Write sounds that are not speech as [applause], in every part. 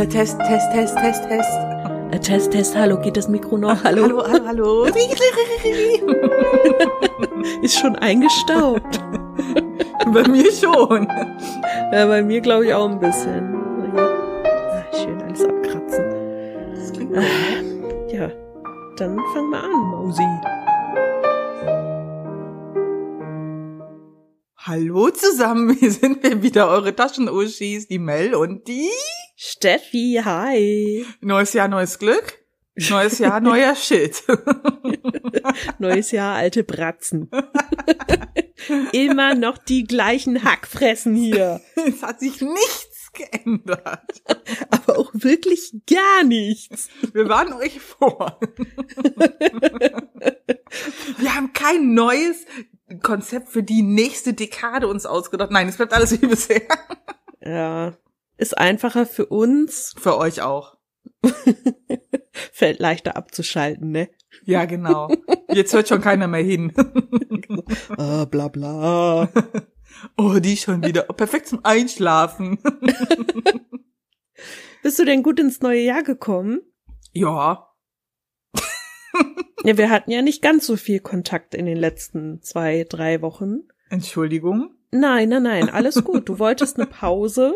Äh, Test, Test, Test, Test, Test. Äh, Test, Test, hallo, geht das Mikro noch? Hallo? Hallo, hallo, [laughs] hallo. Ist schon eingestaubt. [laughs] Bei mir schon. Ja, bei mir glaube ich auch ein bisschen. Ah, Schön alles abkratzen. Das klingt Äh, ja, dann fang mal an, Mausi. Hallo zusammen, hier sind wir wieder, eure Taschenuschis, die Mel und die. Steffi, hi. Neues Jahr, neues Glück. Neues Jahr, [laughs] neuer Shit. [laughs] Neues Jahr, alte Bratzen. [laughs] Immer noch die gleichen Hackfressen hier. Es hat sich nichts geändert. Aber auch wirklich gar nichts. Wir waren euch vor. Wir haben kein neues Konzept für die nächste Dekade uns ausgedacht. Nein, es bleibt alles wie bisher. Ja, ist einfacher für uns, Für euch auch. [laughs] fällt leichter abzuschalten, ne? Ja, genau. Jetzt hört schon keiner mehr hin. [laughs] Ah, bla bla. [laughs] Oh, die schon wieder. Oh, perfekt zum Einschlafen. Bist du denn gut ins neue Jahr gekommen? Ja. Ja, wir hatten ja nicht ganz so viel Kontakt in den letzten zwei, drei Wochen. Entschuldigung. Nein, nein, nein, alles gut. Du wolltest eine Pause.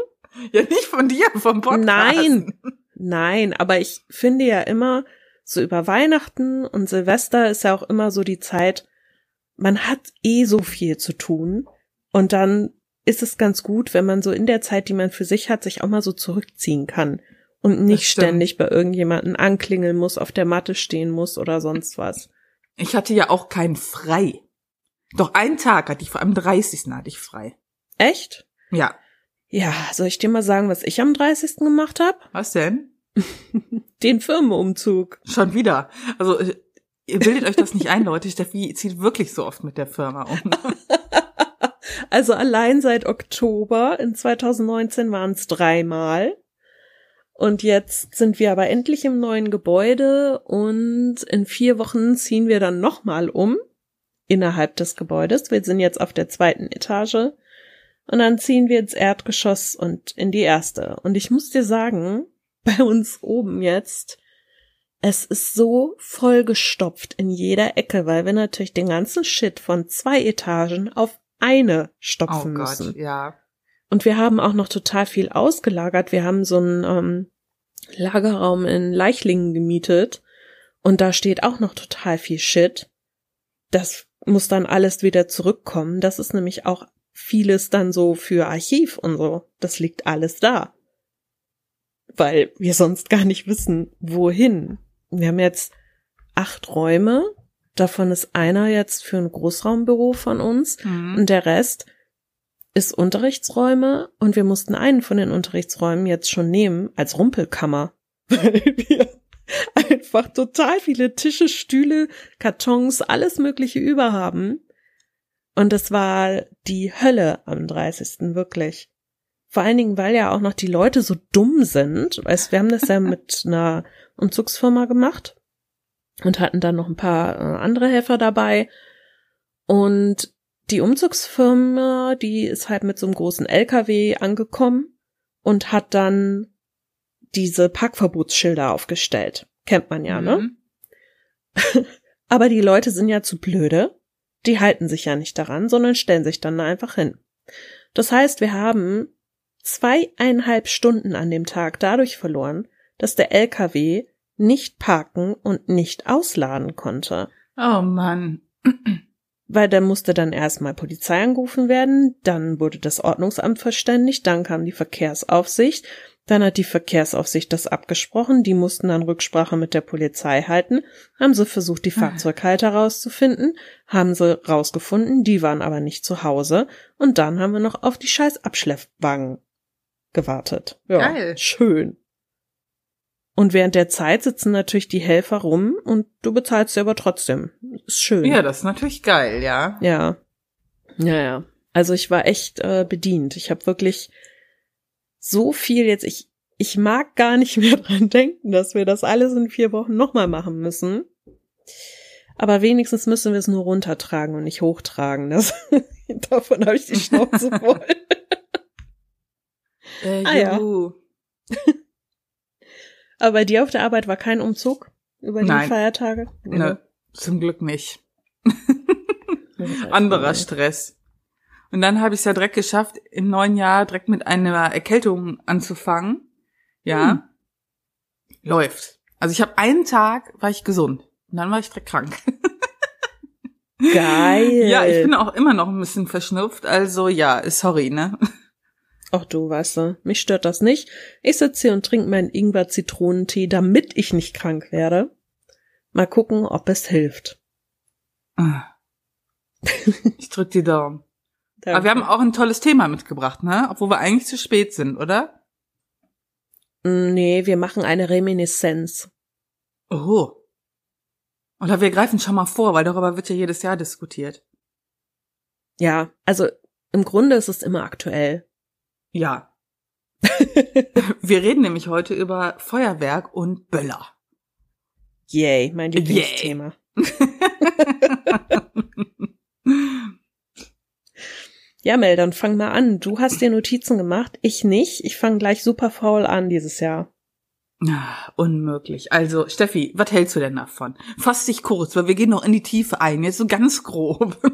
Ja, nicht von dir, vom Podcast. Nein, nein, aber ich finde ja immer, so über Weihnachten und Silvester ist ja auch immer so die Zeit, man hat eh so viel zu tun und dann ist es ganz gut, wenn man so in der Zeit, die man für sich hat, sich auch mal so zurückziehen kann und nicht ständig bei irgendjemanden anklingeln muss, auf der Matte stehen muss oder sonst was. Ich hatte ja auch keinen frei. Doch einen Tag hatte ich, vor am 30. hatte ich frei. Echt? Ja. Ja, soll ich dir mal sagen, was ich am 30. gemacht habe? Was denn? [laughs] Den Firmenumzug. Schon wieder. Also, äh, ihr bildet euch das nicht ein, Leute. Steffi zieht wirklich so oft mit der Firma um. [laughs] Also allein seit Oktober in 2019 waren es dreimal. Und jetzt sind wir aber endlich im neuen Gebäude und in vier Wochen ziehen wir dann nochmal um innerhalb des Gebäudes. Wir sind jetzt auf der zweiten Etage und dann ziehen wir ins Erdgeschoss und in die erste. Und ich muss dir sagen, [laughs] bei uns oben jetzt, es ist so vollgestopft in jeder Ecke, weil wir natürlich den ganzen Shit von zwei Etagen auf eine Oh stopfen Gott, müssen. ja. Und wir haben auch noch total viel ausgelagert. Wir haben so einen ähm, Lagerraum in Leichlingen gemietet und da steht auch noch total viel Shit. Das muss dann alles wieder zurückkommen. Das ist nämlich auch vieles dann so für Archiv und so. Das liegt alles da. Weil wir sonst gar nicht wissen, wohin. Wir haben jetzt acht Räume. Davon ist einer jetzt für ein Großraumbüro von uns. Mhm. Und der Rest ist Unterrichtsräume und wir mussten einen von den Unterrichtsräumen jetzt schon nehmen als Rumpelkammer, [laughs] weil wir einfach total viele Tische, Stühle, Kartons, alles Mögliche über haben. Und es war die Hölle am 30. wirklich. Vor allen Dingen, weil ja auch noch die Leute so dumm sind. Weißt, wir haben das ja mit [laughs] einer Umzugsfirma gemacht und hatten dann noch ein paar äh, andere Helfer dabei. Und die Umzugsfirma, die ist halt mit so einem großen LKW angekommen und hat dann diese Parkverbotsschilder aufgestellt. Kennt man ja, ne? Mhm. [laughs] Aber die Leute sind ja zu blöde. Die halten sich ja nicht daran, sondern stellen sich dann da einfach hin. Das heißt, wir haben zweieinhalb Stunden an dem Tag dadurch verloren, dass der LKW nicht parken und nicht ausladen konnte. Oh Mann. [clears throat] Weil dann musste dann erstmal Polizei angerufen werden, dann wurde das Ordnungsamt verständigt, dann kam die Verkehrsaufsicht, dann hat die Verkehrsaufsicht das abgesprochen, die mussten dann Rücksprache mit der Polizei halten, haben sie versucht, die Fahrzeughalter rauszufinden, haben sie rausgefunden, die waren aber nicht zu Hause und dann haben wir noch auf die scheiß Abschleppwagen gewartet. Ja, Geil. schön. Und während der Zeit sitzen natürlich die Helfer rum und du bezahlst sie aber trotzdem. Ist schön. Ja, das ist natürlich geil, ja. Ja. Ja, ja. Also ich war echt äh, bedient. Ich habe wirklich so viel jetzt, ich, ich mag gar nicht mehr [laughs] dran denken, dass wir das alles in vier Wochen nochmal machen müssen. Aber wenigstens müssen wir es nur runtertragen und nicht hochtragen. Das, [laughs] davon habe ich die Schnauze [laughs] voll. Äh, Ah, ja. Aber bei dir auf der Arbeit war kein Umzug über die Nein. Feiertage? Nö, zum Glück nicht. Anderer Stress. Und dann habe ich es ja direkt geschafft, im neuen Jahr direkt mit einer Erkältung anzufangen. Ja. Läuft. Also ich habe einen Tag, war ich gesund. Und dann war ich direkt krank. [laughs] Geil. Ja, ich bin auch immer noch ein bisschen verschnupft. Also ja, sorry, ne? Ach du, weißt du, mich stört das nicht. Ich sitze hier und trinke meinen Ingwer-Zitronentee, damit ich nicht krank werde. Mal gucken, ob es hilft. Ich drück die Daumen. Aber wir haben auch ein tolles Thema mitgebracht, ne? Obwohl wir eigentlich zu spät sind, oder? Mm, Nee, wir machen eine Reminiszenz. Oh. Oder wir greifen schon mal vor, weil darüber wird ja jedes Jahr diskutiert. Ja, also im Grunde ist es immer aktuell. Ja. [laughs] Wir reden nämlich heute über Feuerwerk und Böller. Yay, mein Lieblingsthema. [laughs] Ja, Mel, dann fang mal an. Du hast dir Notizen gemacht, ich nicht. Ich fange gleich super faul an dieses Jahr. Ah, Unmöglich. Also, Steffi, was hältst du denn davon? Fass dich kurz, weil wir gehen noch in die Tiefe ein. Jetzt so ganz grob. [laughs]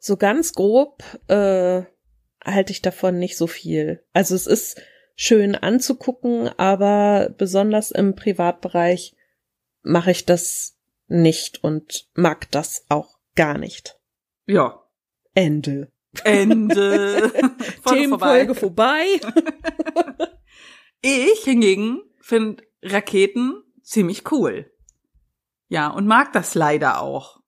So ganz grob äh, halte ich davon nicht so viel. Also es ist schön anzugucken, aber besonders im Privatbereich mache ich das nicht und mag das auch gar nicht. Ja. Ende. Ende. [laughs] Folge Themenfolge vorbei. [laughs] Ich hingegen finde Raketen ziemlich cool. Ja, und mag das leider auch.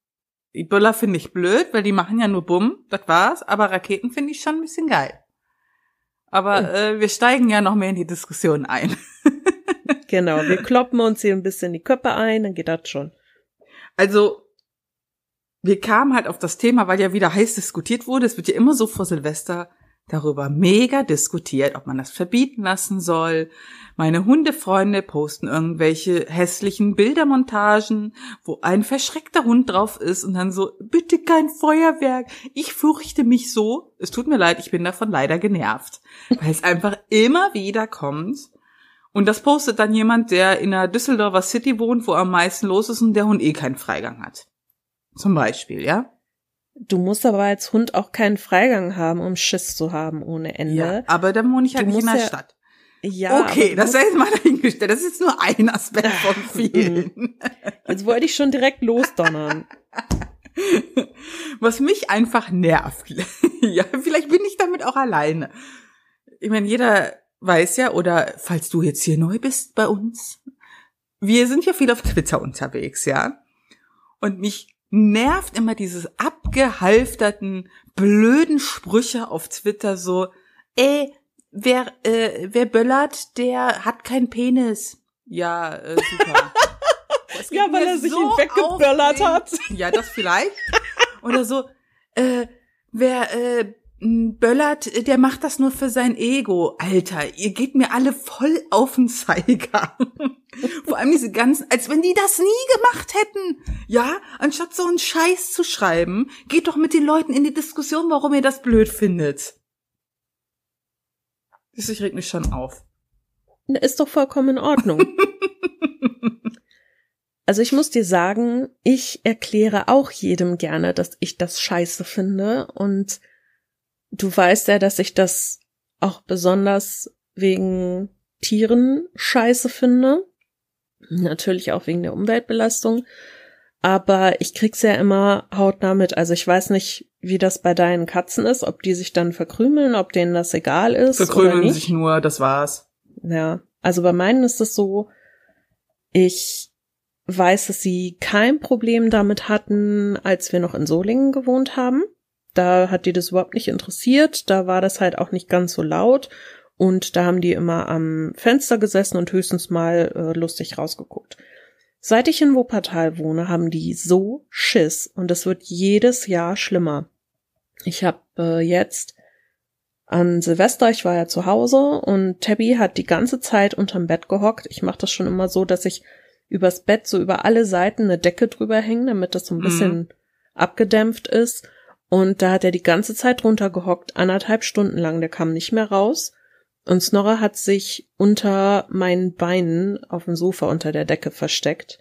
Die Böller finde ich blöd, weil die machen ja nur Bumm, das war's, aber Raketen finde ich schon ein bisschen geil. Aber Oh. äh, wir steigen ja noch mehr in die Diskussion ein. [laughs] Genau, wir kloppen uns hier ein bisschen die Köpfe ein, dann geht das schon. Also, wir kamen halt auf das Thema, weil ja wieder heiß diskutiert wurde. Es wird ja immer so vor Silvester darüber mega diskutiert, ob man das verbieten lassen soll. Meine Hundefreunde posten irgendwelche hässlichen Bildermontagen, wo ein verschreckter Hund drauf ist und dann so, bitte kein Feuerwerk. Ich fürchte mich so. Es tut mir leid, ich bin davon leider genervt, weil es einfach immer wieder kommt. Und das postet dann jemand, der in der Düsseldorfer City wohnt, wo am meisten los ist und der Hund eh keinen Freigang hat. Zum Beispiel, ja? Du musst aber als Hund auch keinen Freigang haben, um Schiss zu haben ohne Ende. Ja, aber dann wohne ich halt Du nicht in der ja- Stadt. Ja, okay, das sei jetzt mal [laughs] dahingestellt. Das ist jetzt nur ein Aspekt von [laughs] vielen. musst- Jetzt wollte ich schon direkt losdonnern. Was mich einfach nervt. [laughs] ja, vielleicht bin ich damit auch alleine. Ich meine, jeder weiß ja, oder falls du jetzt hier neu bist bei uns, wir sind ja viel auf Twitter unterwegs, ja. Und mich nervt immer dieses abgehalfterten, blöden Sprüche auf Twitter so, ey, wer, äh, wer böllert, der hat keinen Penis. Ja, äh, super. [laughs] Ja, weil er sich so ihn weggeböllert hat. Ja, das vielleicht. Oder so, äh, wer äh, böllert, der macht das nur für sein Ego. Alter, ihr geht mir alle voll auf den Zeiger. [laughs] Vor allem diese ganzen, als wenn die das nie gemacht hätten. Ja, anstatt so einen Scheiß zu schreiben, geht doch mit den Leuten in die Diskussion, warum ihr das blöd findet. Das regt mich schon auf. Ist doch vollkommen in Ordnung. [laughs] Also ich muss dir sagen, ich erkläre auch jedem gerne, dass ich das scheiße finde. Und du weißt ja, dass ich das auch besonders wegen Tieren scheiße finde. Natürlich auch wegen der Umweltbelastung. Aber ich krieg's ja immer hautnah mit. Also ich weiß nicht, wie das bei deinen Katzen ist, ob die sich dann verkrümeln, ob denen das egal ist. oder Verkrümeln sich nur, das war's. Ja, also bei meinen ist es so, ich weiß, dass sie kein Problem damit hatten, als wir noch in Solingen gewohnt haben. Da hat die das überhaupt nicht interessiert, da war das halt auch nicht ganz so laut und da haben die immer am Fenster gesessen und höchstens mal äh, lustig rausgeguckt. Seit ich in Wuppertal wohne, haben die so Schiss und es wird jedes Jahr schlimmer. Ich habe äh, jetzt an Silvester, ich war ja zu Hause und Tabby hat die ganze Zeit unterm Bett gehockt. Ich mache das schon immer so, dass ich übers Bett so über alle Seiten eine Decke drüber hänge, damit das so ein Mhm. bisschen abgedämpft ist. Und da hat er die ganze Zeit runtergehockt, anderthalb Stunden lang, der kam nicht mehr raus. Und Snorre hat sich unter meinen Beinen auf dem Sofa unter der Decke versteckt.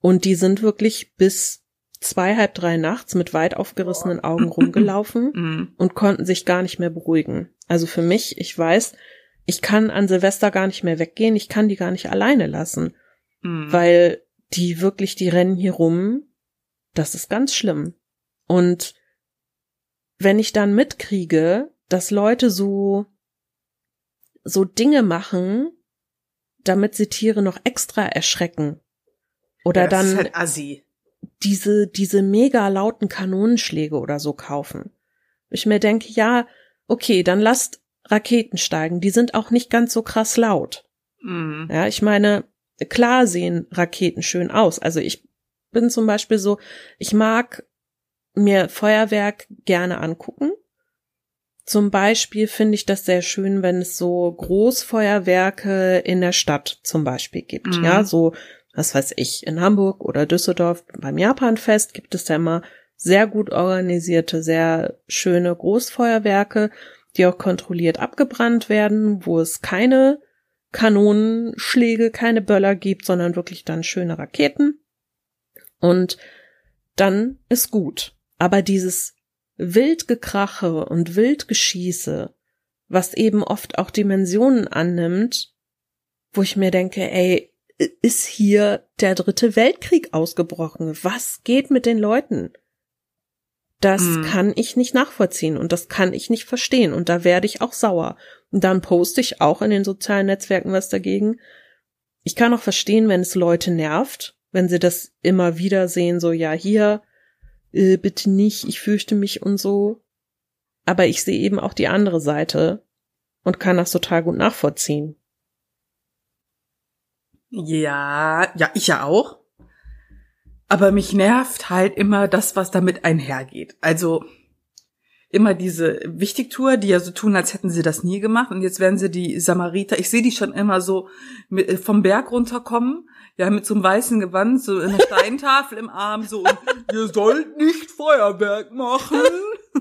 Und die sind wirklich bis zwei, halb drei nachts mit weit aufgerissenen Augen [clears throat] rumgelaufen Mhm. und konnten sich gar nicht mehr beruhigen. Also für mich, ich weiß, ich kann an Silvester gar nicht mehr weggehen, ich kann die gar nicht alleine lassen, Mhm. weil die wirklich, die rennen hier rum. Das ist ganz schlimm. Und wenn ich dann mitkriege, dass Leute so, so Dinge machen, damit sie Tiere noch extra erschrecken. Oder ja, dann halt diese, diese mega lauten Kanonenschläge oder so kaufen. Ich mir denke, ja, okay, dann lasst Raketen steigen. Die sind auch nicht ganz so krass laut. Mhm. Ja, ich meine, klar sehen Raketen schön aus. Also ich bin zum Beispiel so, ich mag mir Feuerwerk gerne angucken. Zum Beispiel finde ich das sehr schön, wenn es so Großfeuerwerke in der Stadt zum Beispiel gibt. Mhm. Ja, so, was weiß ich, in Hamburg oder Düsseldorf beim Japanfest gibt es ja immer sehr gut organisierte, sehr schöne Großfeuerwerke, die auch kontrolliert abgebrannt werden, wo es keine Kanonenschläge, keine Böller gibt, sondern wirklich dann schöne Raketen. Und dann ist gut. Aber dieses Wildgekrache und Wildgeschieße, was eben oft auch Dimensionen annimmt, wo ich mir denke, ey, ist hier der dritte Weltkrieg ausgebrochen? Was geht mit den Leuten? Das Mhm. kann ich nicht nachvollziehen und das kann ich nicht verstehen und da werde ich auch sauer. Und dann poste ich auch in den sozialen Netzwerken was dagegen. Ich kann auch verstehen, wenn es Leute nervt, wenn sie das immer wieder sehen, so ja, hier, äh, bitte nicht, ich fürchte mich und so. Aber ich sehe eben auch die andere Seite und kann das total gut nachvollziehen. Ja, ja, ich ja auch. Aber mich nervt halt immer das, was damit einhergeht. Also immer diese Wichtigtour, die ja so tun, als hätten sie das nie gemacht. Und jetzt werden sie die Samariter, ich sehe die schon immer so mit, äh, vom Berg runterkommen, ja, mit so einem weißen Gewand, so einer Steintafel im Arm, so, und ihr sollt nicht Feuerwerk machen. [laughs] ich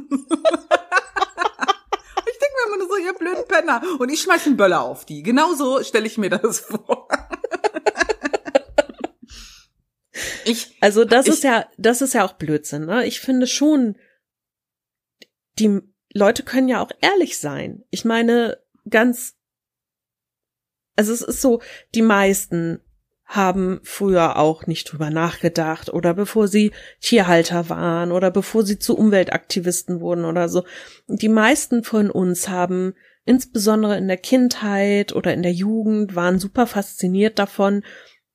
denke mir immer nur so, ihr blöden Penner. Und ich schmeiß einen Böller auf die. Genauso stelle ich mir das vor. [laughs] Ich, Also das Ich- ist ja, das ist ja auch Blödsinn, ne? Ich finde schon, die Leute können ja auch ehrlich sein. Ich meine, ganz, also es ist so, die meisten haben früher auch nicht drüber nachgedacht oder bevor sie Tierhalter waren oder bevor sie zu Umweltaktivisten wurden oder so. Die meisten von uns haben insbesondere in der Kindheit oder in der Jugend waren super fasziniert davon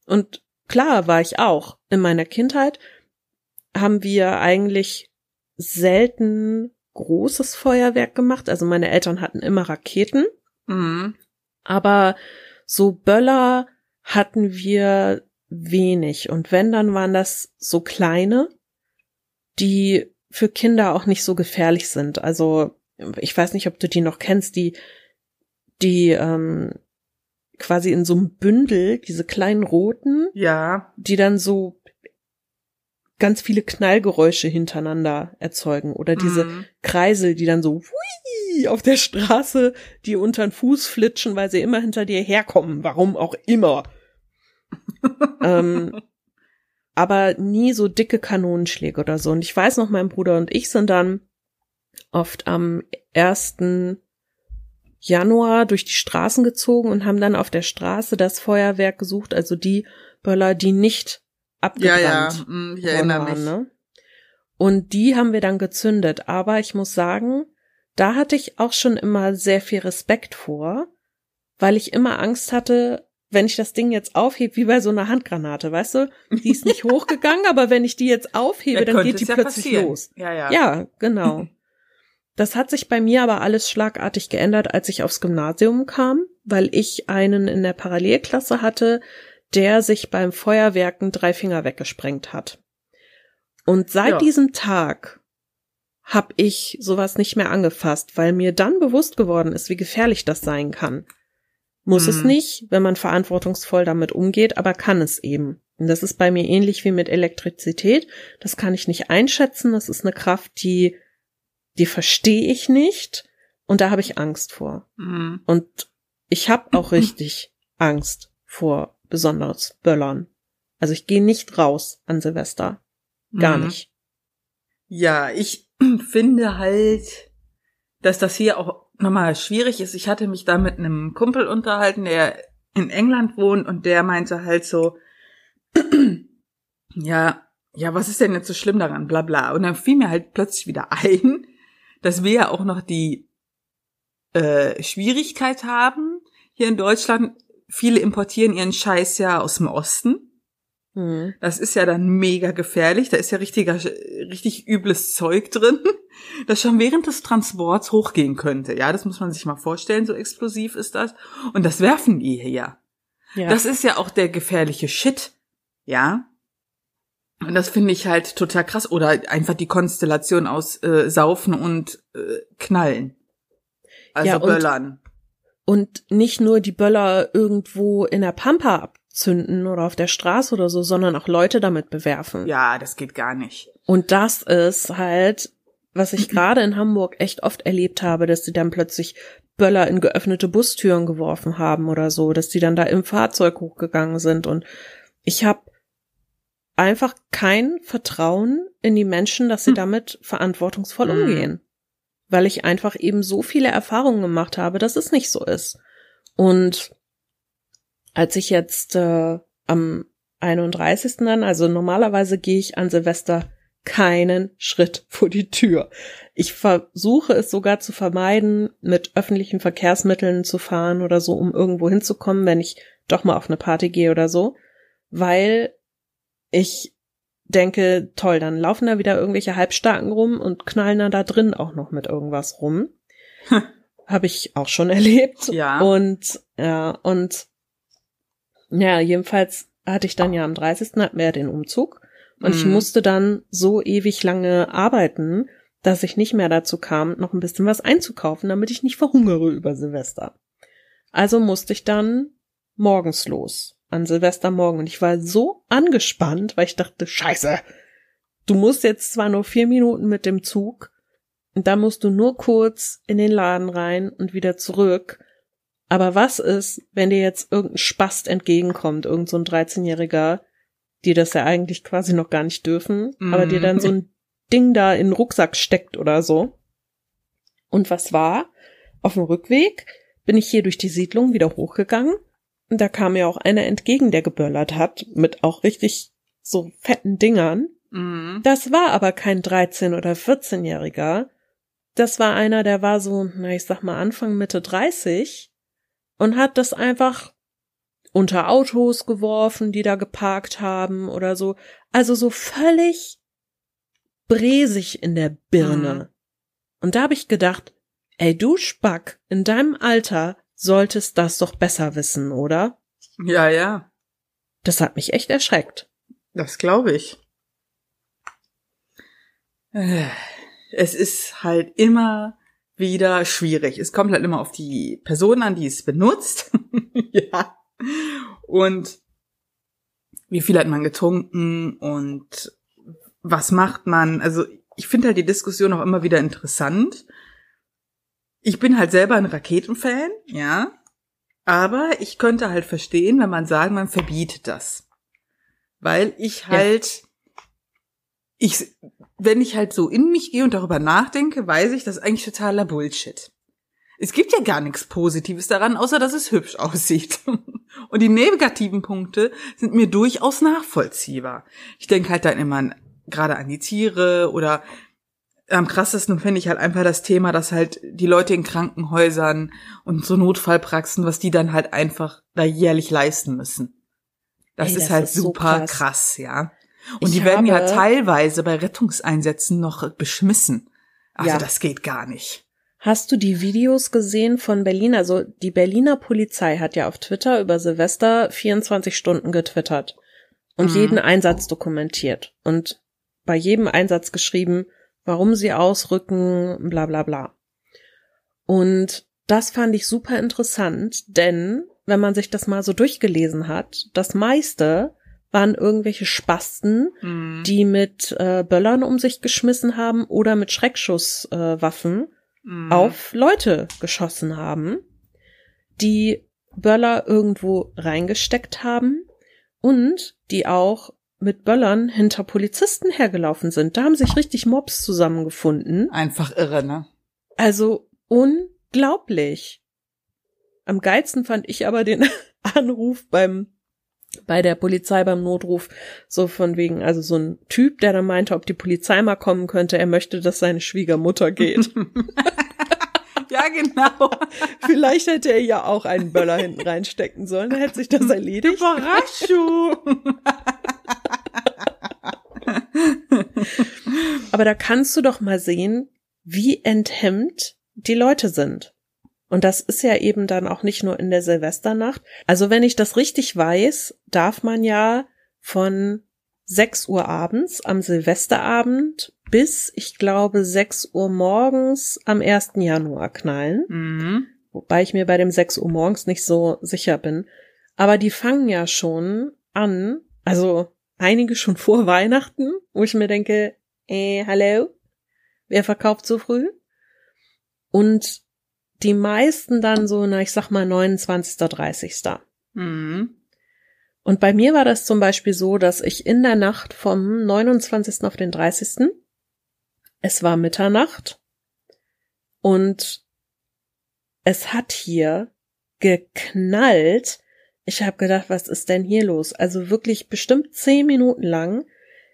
und klar war ich auch. In meiner Kindheit haben wir eigentlich selten großes Feuerwerk gemacht. Also meine Eltern hatten immer Raketen, mhm. aber so Böller hatten wir wenig. Und wenn, dann waren das so kleine, die für Kinder auch nicht so gefährlich sind. Also ich weiß nicht, ob du die noch kennst, die, die ähm, quasi in so einem Bündel, diese kleinen roten, ja, die dann so ganz viele Knallgeräusche hintereinander erzeugen oder diese Mhm. Kreisel, die dann so hui, auf der Straße, die unter den Fuß flitschen, weil sie immer hinter dir herkommen, warum auch immer. [laughs] ähm, aber nie so dicke Kanonenschläge oder so. Und ich weiß noch, mein Bruder und ich sind dann oft am 1. Januar durch die Straßen gezogen und haben dann auf der Straße das Feuerwerk gesucht, also die Böller, die nicht abgebrannt ja, mhm, ich erinnere worden mich. waren, ne? Und die haben wir dann gezündet. Aber ich muss sagen, da hatte ich auch schon immer sehr viel Respekt vor, weil ich immer Angst hatte, wenn ich das Ding jetzt aufhebe, wie bei so einer Handgranate, weißt du? Die ist nicht [laughs] hochgegangen, aber wenn ich die jetzt aufhebe, Ja, dann geht die ja plötzlich passieren. los. Ja, ja. Ja, genau. [laughs] Das hat sich bei mir aber alles schlagartig geändert, als ich aufs Gymnasium kam, weil ich einen in der Parallelklasse hatte, der sich beim Feuerwerken drei Finger weggesprengt hat. Und seit Ja. diesem Tag habe ich sowas nicht mehr angefasst, weil mir dann bewusst geworden ist, wie gefährlich das sein kann. Muss es Mhm. nicht, wenn man verantwortungsvoll damit umgeht, aber kann es eben. Und das ist bei mir ähnlich wie mit Elektrizität. Das kann ich nicht einschätzen. Das ist eine Kraft, die, die verstehe ich nicht. Und da habe ich Angst vor. Mhm. Und ich habe auch [clears throat] richtig Angst vor besonders Böllern. Also ich gehe nicht raus an Silvester. Gar Mhm. nicht. Ja, ich [clears throat] finde halt, dass das hier auch nochmal schwierig ist. Ich hatte mich da mit einem Kumpel unterhalten, der in England wohnt und der meinte halt so, [clears throat] ja, ja, was ist denn jetzt so schlimm daran, bla bla. Und dann fiel mir halt plötzlich wieder [laughs] ein, dass wir ja auch noch die äh, Schwierigkeit haben, hier in Deutschland, viele importieren ihren Scheiß ja aus dem Osten. Hm. Das ist ja dann mega gefährlich. Da ist ja richtiger, richtig übles Zeug drin, [laughs] das schon während des Transports hochgehen könnte. Ja, das muss man sich mal vorstellen, so explosiv ist das. Und das werfen die hier. Ja. Das ist ja auch der gefährliche Shit. Ja. Und das finde ich halt total krass. Oder einfach die Konstellation aus äh, Saufen und äh, Knallen. Also Ja, Böllern. Und nicht nur die Böller irgendwo in der Pampa abzünden oder auf der Straße oder so, sondern auch Leute damit bewerfen. Ja, das geht gar nicht. Und das ist halt, was ich [clears throat] gerade in Hamburg echt oft erlebt habe, dass die dann plötzlich Böller in geöffnete Bustüren geworfen haben oder so, dass die dann da im Fahrzeug hochgegangen sind. Und ich habe einfach kein Vertrauen in die Menschen, dass sie Hm. damit verantwortungsvoll Hm. umgehen. Weil ich einfach eben so viele Erfahrungen gemacht habe, dass es nicht so ist. Und als ich jetzt äh, am 31. dann, also normalerweise gehe ich an Silvester keinen Schritt [laughs] vor die Tür. Ich versuche es sogar zu vermeiden, mit öffentlichen Verkehrsmitteln zu fahren oder so, um irgendwo hinzukommen, wenn ich doch mal auf eine Party gehe oder so, weil ich denke, toll, dann laufen da wieder irgendwelche Halbstarken rum und knallen dann da drin auch noch mit irgendwas rum. Habe ich auch schon [laughs] erlebt. Ja. Und ja, und ja, jedenfalls hatte ich dann ja am 30. hatten wir ja den Umzug und ich Mhm. musste dann so ewig lange arbeiten, dass ich nicht mehr dazu kam, noch ein bisschen was einzukaufen, damit ich nicht verhungere über Silvester. Also musste ich dann morgens los, an Silvestermorgen. Und ich war so angespannt, weil ich dachte, scheiße, du musst jetzt zwar nur vier Minuten mit dem Zug, und da musst du nur kurz in den Laden rein und wieder zurück. Aber was ist, wenn dir jetzt irgendein Spast entgegenkommt, irgend so ein 13-Jähriger, die das ja eigentlich quasi noch gar nicht dürfen, aber Mhm. dir dann so ein [laughs] Ding da in den Rucksack steckt oder so. Und was war? Auf dem Rückweg bin ich hier durch die Siedlung wieder hochgegangen und da kam mir auch einer entgegen, der geböllert hat, mit auch richtig so fetten Dingern. Mhm. Das war aber kein 13- oder 14-Jähriger. Das war einer, der war so, na, ich sag mal Anfang, Mitte 30 und hat das einfach unter Autos geworfen, die da geparkt haben oder so. Also so völlig bresig in der Birne. Mhm. Und da habe ich gedacht, ey du Spack, in deinem Alter solltest das doch besser wissen, oder? Ja, ja. Das hat mich echt erschreckt. Das glaube ich. Äh, Es ist halt immer wieder schwierig. Es kommt halt immer auf die Person an, die es benutzt. [laughs] ja. Und wie viel hat man getrunken und was macht man? Also ich finde halt die Diskussion auch immer wieder interessant. Ich bin halt selber ein Raketenfan, ja. Aber ich könnte halt verstehen, wenn man sagen, man verbietet das. Weil ich halt, ich, wenn ich halt so in mich gehe und darüber nachdenke, weiß ich, das ist eigentlich totaler Bullshit. Es gibt ja gar nichts Positives daran, außer dass es hübsch [laughs] aussieht. Und die negativen Punkte sind mir durchaus nachvollziehbar. Ich denke halt dann immer an, gerade an die Tiere oder am krassesten finde ich halt einfach das Thema, dass halt die Leute in Krankenhäusern und so Notfallpraxen, was die dann halt einfach da jährlich leisten müssen. Das Ey, ist das halt ist so super krass. krass. ja. Und Ich die werden ja teilweise bei Rettungseinsätzen noch beschmissen. Also Ja. das geht gar nicht. Hast du die Videos gesehen von Berlin? Also die Berliner Polizei hat ja auf Twitter über Silvester 24 Stunden getwittert und Mhm. jeden Einsatz dokumentiert und bei jedem Einsatz geschrieben, warum sie ausrücken, bla bla bla. Und das fand ich super interessant, denn wenn man sich das mal so durchgelesen hat, das meiste waren irgendwelche Spasten, Mhm. die mit äh, Böllern um sich geschmissen haben oder mit Schreckschusswaffen. Äh. Mhm. auf Leute geschossen haben, die Böller irgendwo reingesteckt haben und die auch mit Böllern hinter Polizisten hergelaufen sind. Da haben sich richtig Mobs zusammengefunden. Einfach irre, ne? Also unglaublich. Am geilsten fand ich aber den [laughs] Anruf beim bei der Polizei beim Notruf so von wegen, also so ein Typ, der dann meinte, ob die Polizei mal kommen könnte, er möchte, dass seine Schwiegermutter geht. [laughs] [laughs] ja, genau. Vielleicht hätte er ja auch einen Böller hinten reinstecken sollen, dann hätte sich das erledigt. Überraschung. [laughs] Aber da kannst du doch mal sehen, wie enthemmt die Leute sind. Und das ist ja eben dann auch nicht nur in der Silvesternacht. Also wenn ich das richtig weiß, darf man ja von 6 Uhr abends am Silvesterabend bis, ich glaube, 6 Uhr morgens am 1. Januar knallen. Mhm. Wobei ich mir bei dem 6 Uhr morgens nicht so sicher bin. Aber die fangen ja schon an, also einige schon vor Weihnachten, wo ich mir denke, äh, hallo, wer verkauft so früh? Und die meisten dann so, na, ich sag mal 29., 30. Mhm. Und bei mir war das zum Beispiel so, dass ich in der Nacht vom 29. auf den 30. Es war Mitternacht und es hat hier geknallt. Ich habe gedacht, was ist denn hier los? Also wirklich bestimmt zehn Minuten lang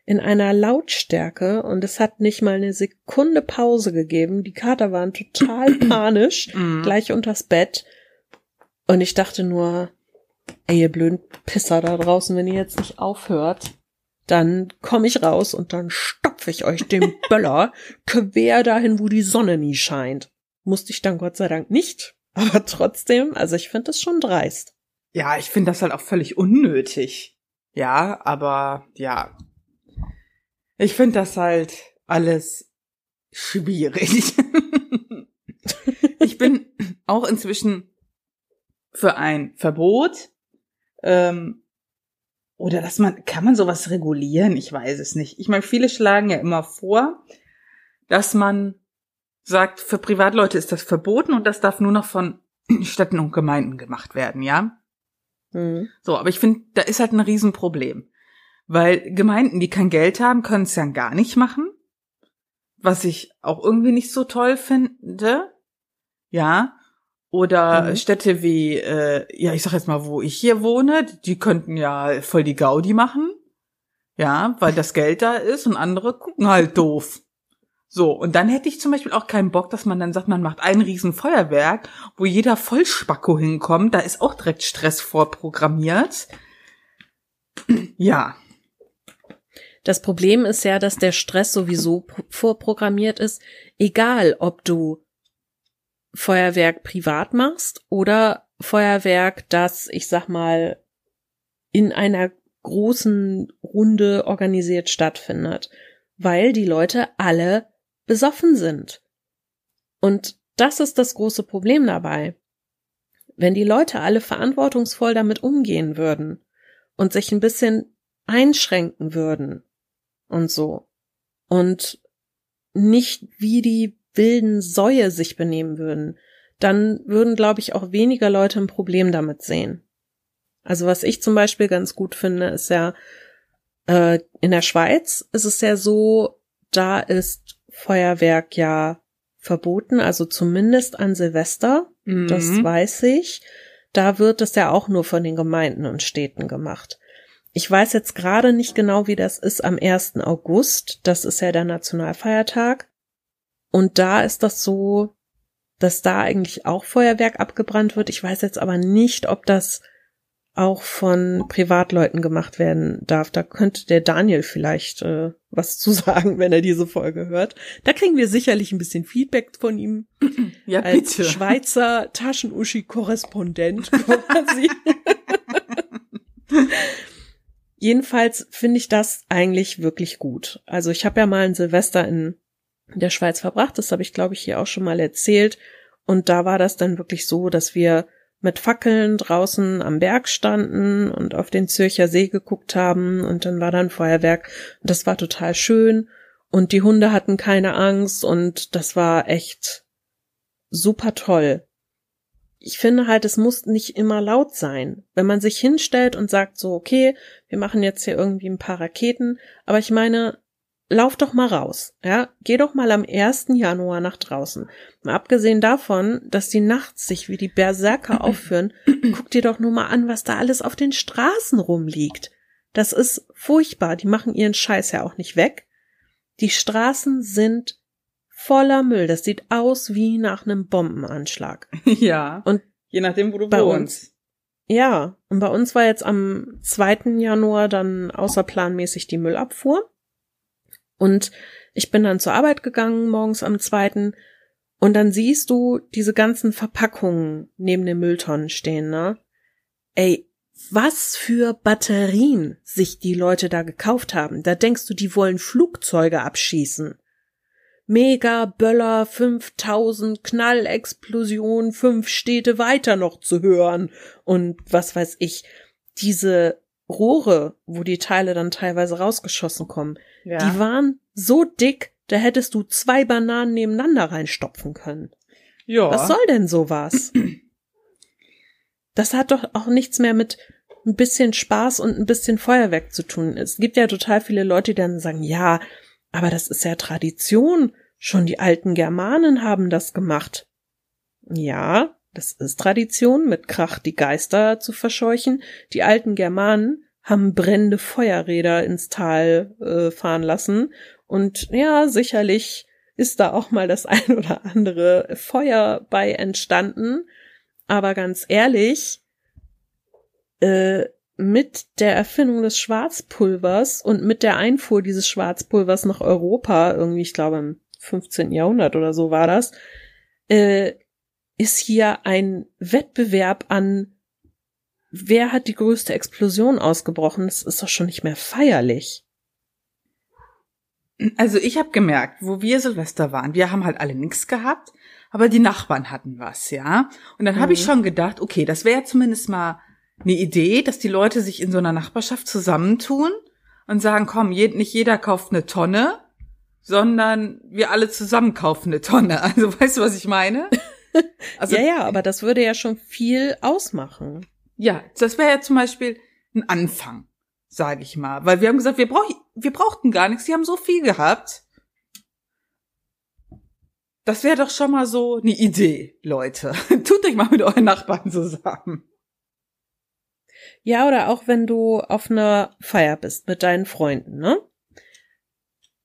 in einer Lautstärke und es hat nicht mal eine Sekunde Pause gegeben. Die Kater waren total [clears throat] panisch, Mhm. gleich unters Bett. Und ich dachte nur, ey, ihr blöden Pisser da draußen, wenn ihr jetzt nicht aufhört, dann komme ich raus und dann stopfe ich euch den [laughs] Böller quer dahin, wo die Sonne nie scheint. Musste ich dann Gott sei Dank nicht. Aber trotzdem, also ich finde das schon dreist. Ja, ich finde das halt auch völlig unnötig. Ja, aber ja. Ich finde das halt alles schwierig. [laughs] ich bin auch inzwischen für ein Verbot. Ähm, oder dass man, kann man sowas regulieren? Ich weiß es nicht. Ich meine, viele schlagen ja immer vor, dass man sagt, für Privatleute ist das verboten und das darf nur noch von [clears throat] Städten und Gemeinden gemacht werden, ja? Hm. So, aber ich finde, da ist halt ein Riesenproblem. Weil Gemeinden, die kein Geld haben, können es ja gar nicht machen. Was ich auch irgendwie nicht so toll finde. Ja. Oder Mhm. Städte wie, äh, ja, ich sag jetzt mal, wo ich hier wohne, die könnten ja voll die Gaudi machen. Ja, weil das Geld da ist und andere gucken halt doof. So, und dann hätte ich zum Beispiel auch keinen Bock, dass man dann sagt, man macht ein Riesenfeuerwerk, wo jeder Vollspacko hinkommt. Da ist auch direkt Stress vorprogrammiert. Ja. Das Problem ist ja, dass der Stress sowieso pro- vorprogrammiert ist, egal ob du Feuerwerk privat machst oder Feuerwerk, das, ich sag mal, in einer großen Runde organisiert stattfindet, weil die Leute alle besoffen sind. Und das ist das große Problem dabei. Wenn die Leute alle verantwortungsvoll damit umgehen würden und sich ein bisschen einschränken würden und so und nicht wie die wilden Säue sich benehmen würden, dann würden, glaube ich, auch weniger Leute ein Problem damit sehen. Also was ich zum Beispiel ganz gut finde, ist ja, äh, in der Schweiz ist es ja so, da ist Feuerwerk ja verboten, also zumindest an Silvester, das Mhm. weiß ich. Da wird es ja auch nur von den Gemeinden und Städten gemacht. Ich weiß jetzt gerade nicht genau, wie das ist am 1. August. Das ist ja der Nationalfeiertag. Und da ist das so, dass da eigentlich auch Feuerwerk abgebrannt wird. Ich weiß jetzt aber nicht, ob das auch von Privatleuten gemacht werden darf. Da könnte der Daniel vielleicht äh, was zu [laughs] sagen, wenn er diese Folge hört. Da kriegen wir sicherlich ein bisschen Feedback von ihm Ja, als bitte. Schweizer Taschenuschi-Korrespondent [laughs] quasi. Jedenfalls finde ich das eigentlich wirklich gut. Also ich habe ja mal ein Silvester in der Schweiz verbracht, das habe ich glaube ich hier auch schon mal erzählt. Und da war das dann wirklich so, dass wir mit Fackeln draußen am Berg standen und auf den Zürcher See geguckt haben und dann war dann Feuerwerk und das war total schön und die Hunde hatten keine Angst und das war echt super toll. Ich finde halt, es muss nicht immer laut sein. Wenn man sich hinstellt und sagt so, okay, wir machen jetzt hier irgendwie ein paar Raketen, aber ich meine, lauf doch mal raus, ja, geh doch mal am 1. Januar nach draußen. Mal abgesehen davon, dass die nachts sich wie die Berserker [clears throat] aufführen, guck dir doch nur mal an, was da alles auf den Straßen rumliegt. Das ist furchtbar, die machen ihren Scheiß ja auch nicht weg. Die Straßen sind voller Müll, das sieht aus wie nach einem Bombenanschlag. [laughs] Ja. Und je nachdem, wo du bei wohnst. uns. Ja, und bei uns war jetzt am 2. Januar dann außerplanmäßig die Müllabfuhr. Und ich bin dann zur Arbeit gegangen, morgens am zweiten, und dann siehst du diese ganzen Verpackungen neben den Mülltonnen stehen, ne? Ey, was für Batterien sich die Leute da gekauft haben. Da denkst du, die wollen Flugzeuge abschießen. Mega Böller 5000 Knallexplosion, fünf Städte weiter noch zu hören und was weiß ich. Diese Rohre, wo die Teile dann teilweise rausgeschossen kommen, Ja. die waren so dick, da hättest du zwei Bananen nebeneinander reinstopfen können. ja. Was soll denn sowas? Das hat doch auch nichts mehr mit ein bisschen Spaß und ein bisschen Feuerwerk zu tun. Es gibt ja total viele Leute, die dann sagen, ja, aber das ist ja Tradition. Schon die alten Germanen haben das gemacht. Ja, das ist Tradition, mit Krach die Geister zu verscheuchen. Die alten Germanen haben brennende Feuerräder ins Tal äh, fahren lassen. Und ja, sicherlich ist da auch mal das [laughs] ein oder andere Feuer bei entstanden. Aber ganz ehrlich, äh, mit der Erfindung des Schwarzpulvers und mit der Einfuhr dieses Schwarzpulvers nach Europa, irgendwie, ich glaube im 15. Jahrhundert oder so war das, äh, ist hier ein Wettbewerb an, wer hat die größte Explosion ausgebrochen. Das ist doch schon nicht mehr feierlich. Also ich habe gemerkt, wo wir Silvester waren, wir haben halt alle nichts gehabt, aber die Nachbarn hatten was, ja. Und dann habe ich Mhm. schon gedacht, okay, das wäre zumindest mal eine Idee, dass die Leute sich in so einer Nachbarschaft zusammentun und sagen, komm, je, nicht jeder kauft eine Tonne, sondern wir alle zusammen kaufen eine Tonne. [laughs] Also weißt du, was ich meine? [laughs] Also ja, ja, aber das würde ja schon viel ausmachen. Ja, das wäre ja zum Beispiel ein Anfang, sage ich mal. Weil wir haben gesagt, wir, brauch, wir brauchten gar nichts, die haben so viel gehabt. Das wäre doch schon mal so eine Idee, Leute. [laughs] Tut euch mal mit euren Nachbarn zusammen. Ja, oder auch wenn du auf einer Feier bist mit deinen Freunden, ne?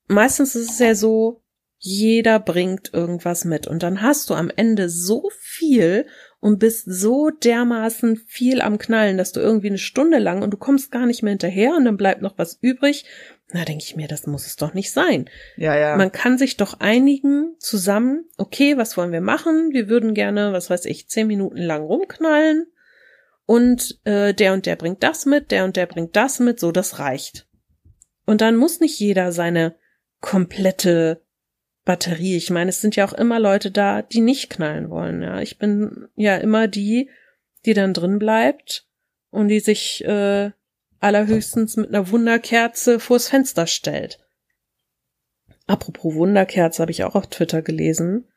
Meistens ist es ja so, jeder bringt irgendwas mit und dann hast du am Ende so viel und bist so dermaßen viel am Knallen, dass du irgendwie eine Stunde lang und du kommst gar nicht mehr hinterher und dann bleibt noch was übrig. Na, denke ich mir, das muss es doch nicht sein. Ja, ja. Man kann sich doch einigen zusammen, okay, was wollen wir machen? Wir würden gerne, was weiß ich, zehn Minuten lang rumknallen und äh, der und der bringt das mit, der und der bringt das mit, so das reicht. Und dann muss nicht jeder seine komplette Batterie. Ich meine, es sind ja auch immer Leute da, die nicht knallen wollen. Ja, ich bin ja immer die, die dann drin bleibt und die sich äh, allerhöchstens mit einer Wunderkerze vors Fenster stellt. Apropos Wunderkerze habe ich auch auf Twitter gelesen.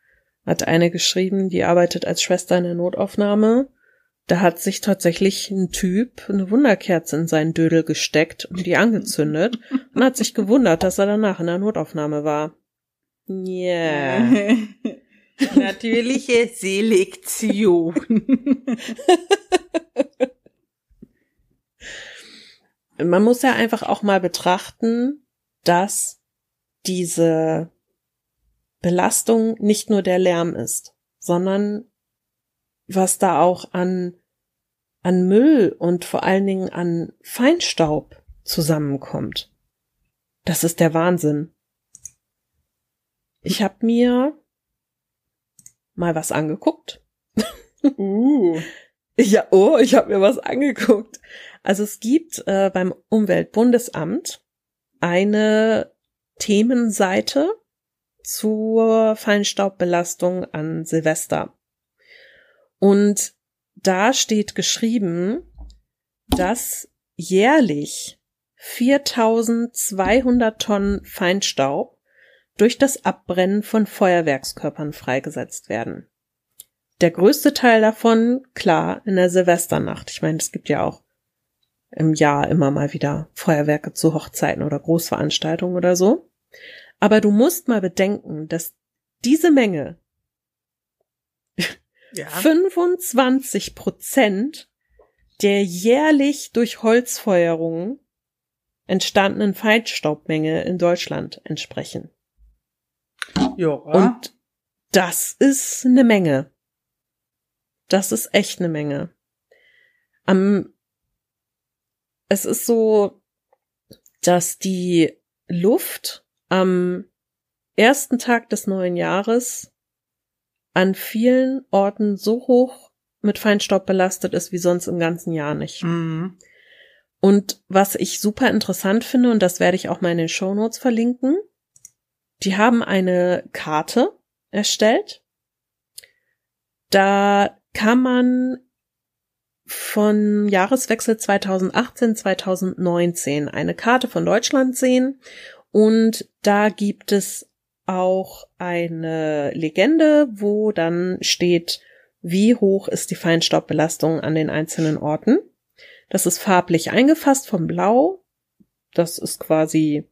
Hat eine geschrieben, die arbeitet als Schwester in der Notaufnahme. Da hat sich tatsächlich ein Typ eine Wunderkerze in seinen Dödel gesteckt und die angezündet und hat sich gewundert, dass er danach in der Notaufnahme war. Yeah. [laughs] Natürliche Selektion. [laughs] Man muss ja einfach auch mal betrachten, dass diese Belastung nicht nur der Lärm ist, sondern was da auch an, an Müll und vor allen Dingen an Feinstaub zusammenkommt. Das ist der Wahnsinn. Ich habe mir mal was angeguckt. Uh. [laughs] Ja, oh, ich habe mir was angeguckt. Also es gibt äh, beim Umweltbundesamt eine Themenseite zur Feinstaubbelastung an Silvester. Und da steht geschrieben, dass jährlich 4200 Tonnen Feinstaub durch das Abbrennen von Feuerwerkskörpern freigesetzt werden. der größte Teil davon, klar, in der Silvesternacht. Ich meine, es gibt ja auch im Jahr immer mal wieder Feuerwerke zu Hochzeiten oder Großveranstaltungen oder so. Aber du musst mal bedenken, dass diese Menge ja. 25 Prozent der jährlich durch Holzfeuerungen entstandenen Feinstaubmenge in Deutschland entsprechen. Ja. Und das ist eine Menge. Das ist echt eine Menge. Am, es ist so, dass die Luft am ersten Tag des neuen Jahres an vielen Orten so hoch mit Feinstaub belastet ist wie sonst im ganzen Jahr nicht. Mhm. Und was ich super interessant finde, und das werde ich auch mal in den Show Notes verlinken, die haben eine Karte erstellt. Da kann man von Jahreswechsel 2018-2019 eine Karte von Deutschland sehen und da gibt es auch eine Legende, wo dann steht, wie hoch ist die Feinstaubbelastung an den einzelnen Orten. Das ist farblich eingefasst vom Blau. Das ist quasi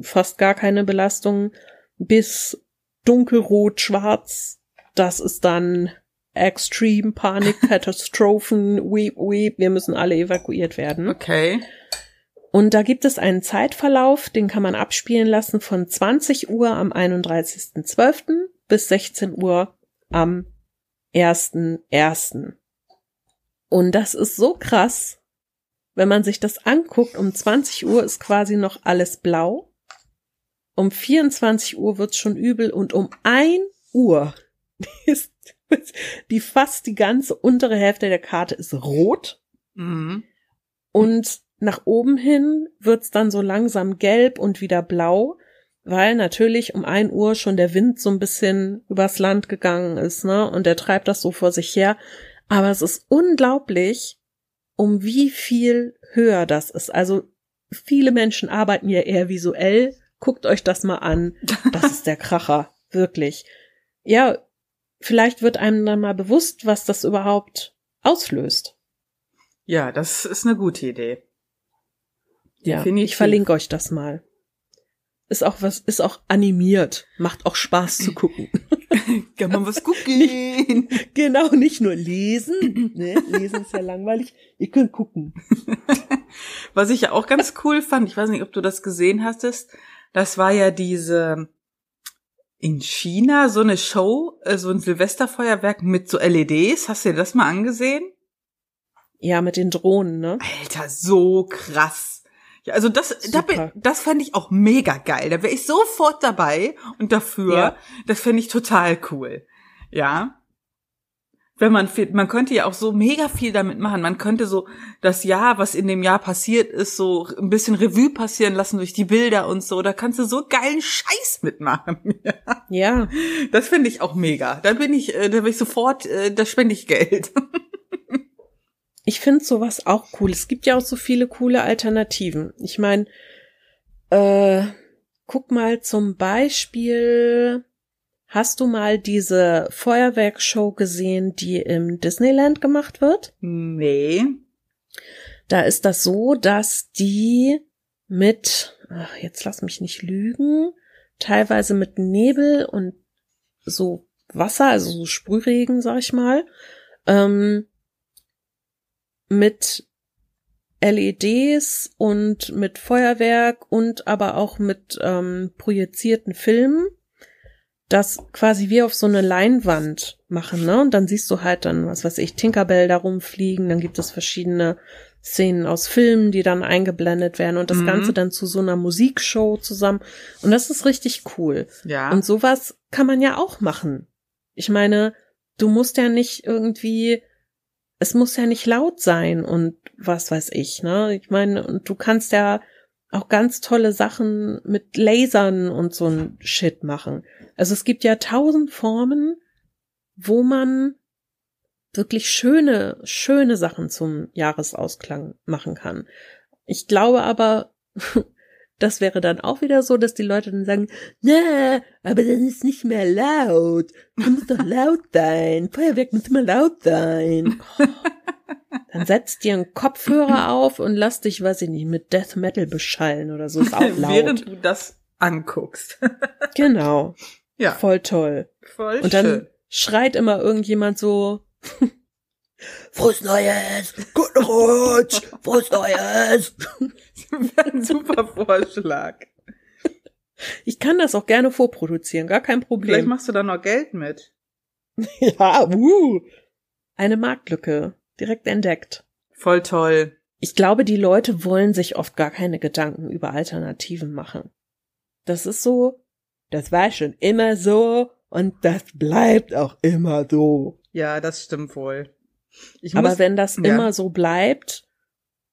fast gar keine Belastung bis dunkelrot, schwarz. Das ist dann Extreme Panik, [laughs] Katastrophen, weep, weep. Wir müssen alle evakuiert werden. Okay. Und da gibt es einen Zeitverlauf, den kann man abspielen lassen von 20 Uhr am 31.12. bis 16 Uhr am 1.1. Und das ist so krass, wenn man sich das anguckt, um 20 Uhr ist quasi noch alles blau. Um 24 Uhr wird's schon übel und um 1 Uhr [laughs] ist die fast die ganze untere Hälfte der Karte ist rot. Mhm. Und nach oben hin wird's dann so langsam gelb und wieder blau, weil natürlich um ein Uhr schon der Wind so ein bisschen übers Land gegangen ist, ne? Und der treibt das so vor sich her. Aber es ist unglaublich, um wie viel höher das ist. Also viele Menschen arbeiten ja eher visuell. Guckt euch das mal an. Das ist der Kracher. [laughs] Wirklich. Ja, vielleicht wird einem dann mal bewusst, was das überhaupt auslöst. Ja, das ist eine gute Idee. Ja, Definitiv. ich verlinke euch das mal. Ist auch was, ist auch animiert. Macht auch Spaß zu gucken. [laughs] Kann man was gucken? [laughs] genau, nicht nur lesen. Ne? Lesen ist ja langweilig. Ihr könnt gucken. [laughs] Was ich ja auch ganz cool fand, ich weiß nicht, ob du das gesehen hattest, das war ja diese in China so eine Show, äh, so ein Silvesterfeuerwerk mit so LEDs. Hast du dir das mal angesehen? Ja, mit den Drohnen, ne? Alter, so krass. Ja, also das, da das fand ich auch mega geil. Da wäre ich sofort dabei und dafür. Ja. Das fände ich total cool. Ja. Wenn man man könnte ja auch so mega viel damit machen. Man könnte so das Jahr, was in dem Jahr passiert ist, so ein bisschen Revue passieren lassen durch die Bilder und so. Da kannst du so geilen Scheiß mitmachen. [laughs] Ja. Ja, Das finde ich auch mega. Da bin ich, äh, da bin ich sofort, äh, da spende ich Geld. Ich finde sowas auch cool. Es gibt ja auch so viele coole Alternativen. Ich meine, äh, guck mal zum Beispiel, hast du mal diese Feuerwerkshow gesehen, die im Disneyland gemacht wird? Nee. Da ist das so, dass die mit, ach, jetzt lass mich nicht lügen, teilweise mit Nebel und so Wasser, also so Sprühregen, sag ich mal, ähm, mit LEDs und mit Feuerwerk und aber auch mit ähm, projizierten Filmen das quasi wie auf so eine Leinwand machen, ne? Und dann siehst du halt dann, was weiß ich, Tinkerbell da rumfliegen, dann gibt es verschiedene Szenen aus Filmen, die dann eingeblendet werden und das Mhm. Ganze dann zu so einer Musikshow zusammen. Und das ist richtig cool. Ja. Und sowas kann man ja auch machen. Ich meine, du musst ja nicht irgendwie, es muss ja nicht laut sein und was weiß ich, ne? Ich meine, und du kannst ja auch ganz tolle Sachen mit Lasern und so ein Shit machen. Also es gibt ja tausend Formen, wo man wirklich schöne, schöne Sachen zum Jahresausklang machen kann. Ich glaube aber, [laughs] das wäre dann auch wieder so, dass die Leute dann sagen, na, aber dann ist nicht mehr laut. Du musst doch laut sein. Feuerwerk muss immer laut sein. [laughs] Dann setz dir einen Kopfhörer auf und lass dich, weiß ich nicht, mit Death Metal beschallen oder so. Ist auch [laughs] laut. Während du das anguckst. [laughs] genau. ja, Voll toll. voll Und dann schön. schreit immer irgendjemand so, Frohes Neues! Guten Rutsch! Frohes Neues! [laughs] Ein super Vorschlag. Ich kann das auch gerne vorproduzieren, gar kein Vielleicht Problem. machst du da noch Geld mit. [laughs] Ja, uh. Eine Marktlücke. Direkt entdeckt. Voll toll. Ich glaube, die Leute wollen sich oft gar keine Gedanken über Alternativen machen. Das ist so, das war schon immer so und das bleibt auch immer so. Ja, das stimmt wohl. Ich Aber muss, wenn das ja. immer so bleibt,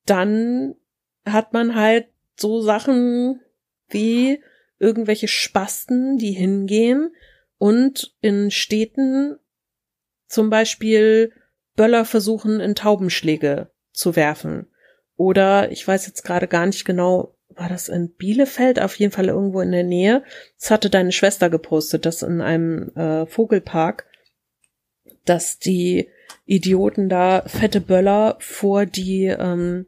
dann hat man halt so Sachen wie irgendwelche Spasten, die hingehen und in Städten zum Beispiel Böller versuchen, in Taubenschläge zu werfen. Oder ich weiß jetzt gerade gar nicht genau, war das in Bielefeld? Auf jeden Fall irgendwo in der Nähe. Das hatte deine Schwester gepostet, dass in einem äh, Vogelpark, dass die Idioten da fette Böller vor die ähm,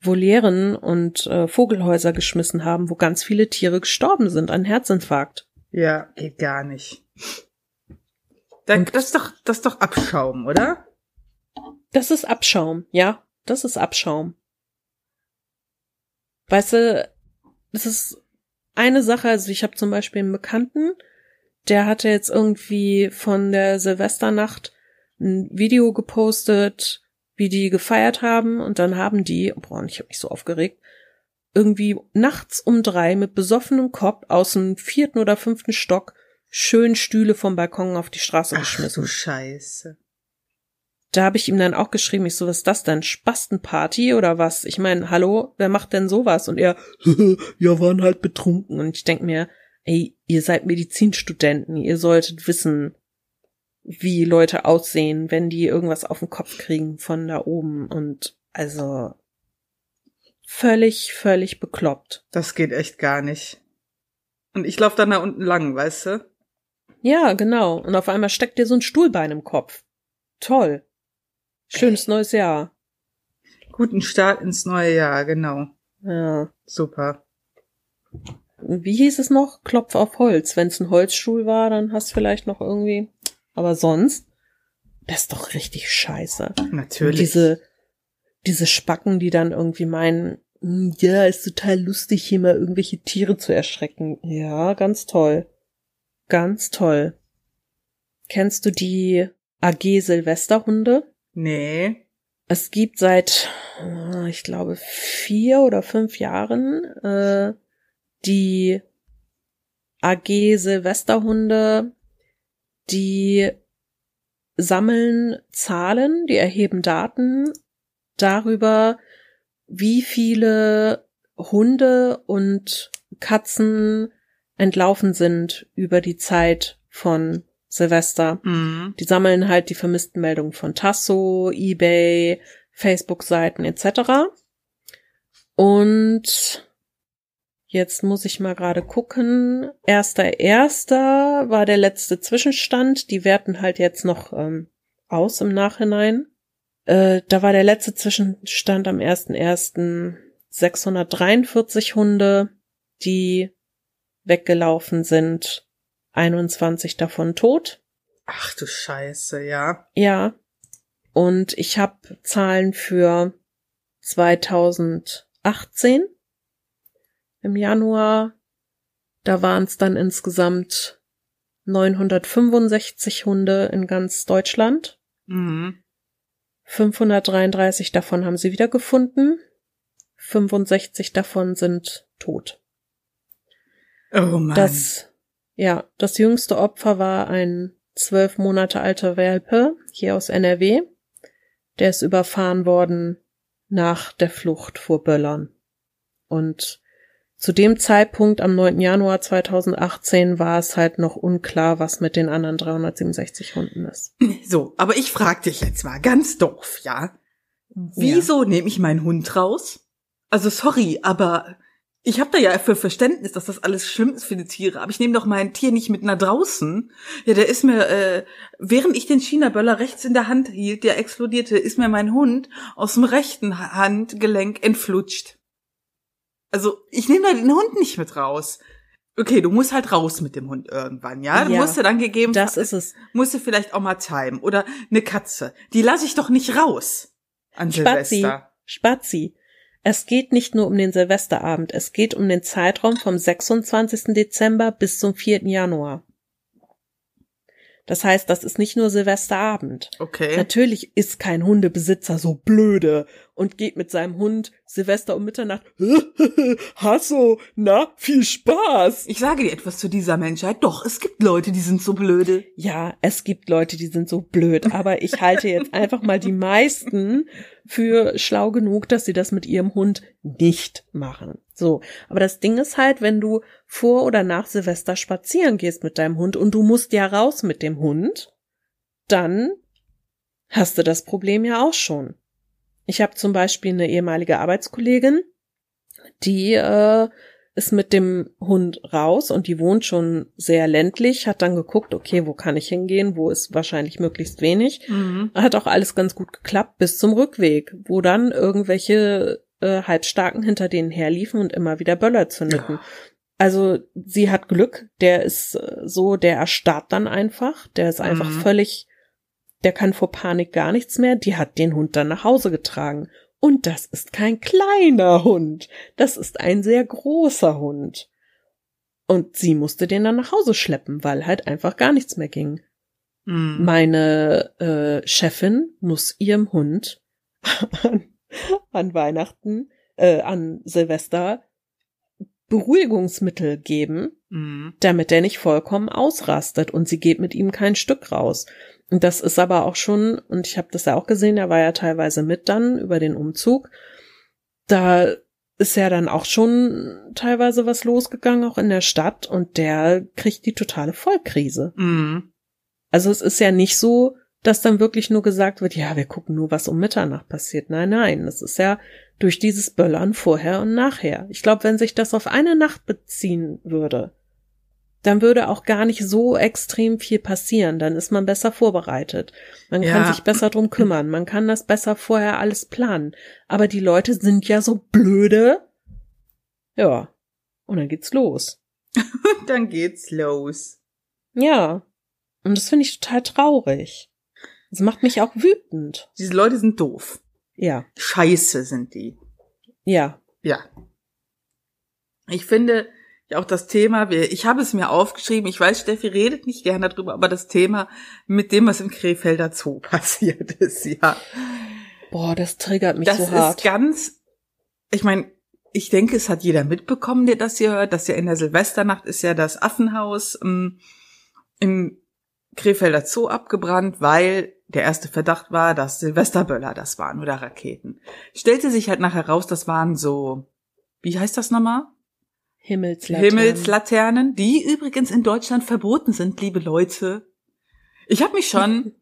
Volieren und äh, Vogelhäuser geschmissen haben, wo ganz viele Tiere gestorben sind an Herzinfarkt. Ja, geht gar nicht. Da, das ist doch, das ist doch Abschaum, oder? Das ist Abschaum, ja, das ist Abschaum. Weißt du, das ist eine Sache, also ich habe zum Beispiel einen Bekannten, der hatte jetzt irgendwie von der Silvesternacht ein Video gepostet, wie die gefeiert haben und dann haben die, boah, ich habe mich so aufgeregt, irgendwie nachts um drei mit besoffenem Kopf aus dem vierten oder fünften Stock schön Stühle vom Balkon auf die Straße Ach geschmissen. du Scheiße. Da habe ich ihm dann auch geschrieben, ich so, was ist das denn? Spastenparty oder was? Ich meine, hallo, wer macht denn sowas? Und er, [laughs] ja, waren halt betrunken. Und ich denk mir, ey, ihr seid Medizinstudenten, ihr solltet wissen, wie Leute aussehen, wenn die irgendwas auf den Kopf kriegen von da oben. Und also völlig, völlig bekloppt. Das geht echt gar nicht. Und ich laufe dann da unten lang, weißt du? Ja, genau. Und auf einmal steckt dir so ein Stuhlbein im Kopf. Toll. Schönes neues Jahr. Guten Start ins neue Jahr, genau. Ja. Super. wie hieß es noch? Klopf auf Holz. Wenn es ein Holzstuhl war, dann hast du vielleicht noch irgendwie. Aber sonst, das ist doch richtig scheiße. Und Natürlich. diese, diese Spacken, die dann irgendwie meinen, "Hm, ja, ist total lustig, hier mal irgendwelche Tiere zu erschrecken. Ja, ganz toll. Ganz toll. Kennst du die AG Silvesterhunde? nee. Es gibt seit, ich glaube, vier oder fünf Jahren äh, die AG Silvesterhunde, die sammeln Zahlen, die erheben Daten darüber, wie viele Hunde und Katzen entlaufen sind über die Zeit von Silvester. Mhm. Die sammeln halt die vermissten Meldungen von Tasso, eBay, Facebook-Seiten etc. Und jetzt muss ich mal gerade gucken. Erster Erster war der letzte Zwischenstand. Die werten halt jetzt noch ähm, aus im Nachhinein. Äh, da war der letzte Zwischenstand am 1.1. 643 Hunde, die weggelaufen sind. 21 davon tot. Ach du Scheiße, ja. Ja. Und ich habe Zahlen für 2018 im Januar. Da waren es dann insgesamt 965 Hunde in ganz Deutschland. Mhm. 533 davon haben sie wiedergefunden. 65 davon sind tot. Oh Mann. Das, ja, das jüngste Opfer war ein zwölf Monate alter Welpe hier aus NRW. Der ist überfahren worden nach der Flucht vor Böllern. Und zu dem Zeitpunkt am 9. Januar 2018 war es halt noch unklar, was mit den anderen 367 Hunden ist. so, aber ich frag dich jetzt mal ganz doof, ja? Wieso nehme ich meinen Hund raus? Also sorry, aber ich habe da ja für Verständnis, dass das alles schlimm ist für die Tiere, aber ich nehme doch mein Tier nicht mit nach draußen. Ja, der ist mir, äh, während ich den China-Böller rechts in der Hand hielt, der explodierte, ist mir mein Hund aus dem rechten Handgelenk entflutscht. Also, ich nehme da den Hund nicht mit raus. Okay, du musst halt raus mit dem Hund irgendwann, ja? Du Ja, musst ja dann gegeben, Das ist es. musst du vielleicht auch mal timen. Oder eine Katze. Die lasse ich doch nicht raus an Spazi, Silvester. Spazi. Es geht nicht nur um den Silvesterabend, es geht um den Zeitraum vom 26. Dezember bis zum 4. Januar. Das heißt, das ist nicht nur Silvesterabend. Okay. Natürlich ist kein Hundebesitzer so blöde und geht mit seinem Hund Silvester um Mitternacht. [laughs] Hasso, na, viel Spaß. Ich sage dir etwas zu dieser Menschheit. Doch, es gibt Leute, die sind so blöde. Ja, es gibt Leute, die sind so blöd, aber ich halte jetzt einfach mal die meisten für schlau genug, dass sie das mit ihrem Hund nicht machen. So. Aber das Ding ist halt, wenn du vor oder nach Silvester spazieren gehst mit deinem Hund und du musst ja raus mit dem Hund, dann hast du das Problem ja auch schon. Ich habe zum Beispiel eine ehemalige Arbeitskollegin, die äh, ist mit dem Hund raus und die wohnt schon sehr ländlich, hat dann geguckt, okay, wo kann ich hingehen, wo ist wahrscheinlich möglichst wenig. Mhm. Hat auch alles ganz gut geklappt bis zum Rückweg, wo dann irgendwelche äh, Halbstarken hinter denen herliefen und immer wieder Böller zündeten. Ja. Also sie hat Glück, der ist äh, so, der erstarrt dann einfach, der ist einfach Mhm. völlig, der kann vor Panik gar nichts mehr, die hat den Hund dann nach Hause getragen. Und das ist kein kleiner Hund, das ist ein sehr großer Hund. Und sie musste den dann nach Hause schleppen, weil halt einfach gar nichts mehr ging. Mhm. Meine äh, Chefin muss ihrem Hund [laughs] an, [laughs] an Weihnachten, äh, an Silvester Beruhigungsmittel geben, Mhm. damit er nicht vollkommen ausrastet und sie geht mit ihm kein Stück raus. Und das ist aber auch schon, und ich habe das ja auch gesehen, er war ja teilweise mit dann über den Umzug. Da ist ja dann auch schon teilweise was losgegangen, auch in der Stadt, und der kriegt die totale Vollkrise. Mhm. Also es ist ja nicht so, dass dann wirklich nur gesagt wird, ja, wir gucken nur, was um Mitternacht passiert. Nein, nein, das ist ja durch dieses Böllern vorher und nachher. Ich glaube, wenn sich das auf eine Nacht beziehen würde, dann würde auch gar nicht so extrem viel passieren. Dann ist man besser vorbereitet. Man kann Ja. sich besser drum kümmern. Man kann das besser vorher alles planen. Aber die Leute sind ja so blöde. Ja. Und dann geht's los. [laughs] Dann geht's los. Ja. Und das finde ich total traurig. Das macht mich auch wütend. Diese Leute sind doof. Ja. Scheiße sind die. Ja. Ja. Ich finde ja auch das Thema, ich habe es mir aufgeschrieben, ich weiß, Steffi redet nicht gerne darüber, aber das Thema mit dem, was im Krefelder Zoo [laughs] passiert ist, ja. Boah, das triggert mich Das so ist hart. ganz, ich meine, ich denke, es hat jeder mitbekommen, der das hier hört, dass ja in der Silvesternacht ist ja das Affenhaus ähm, im Krefelder Zoo abgebrannt, weil der erste Verdacht war, dass Silvesterböller das waren oder Raketen. Stellte sich halt nachher raus, das waren so, wie heißt das nochmal? Himmelslaternen. Himmelslaternen, die übrigens in Deutschland verboten sind, liebe Leute. Ich habe mich schon,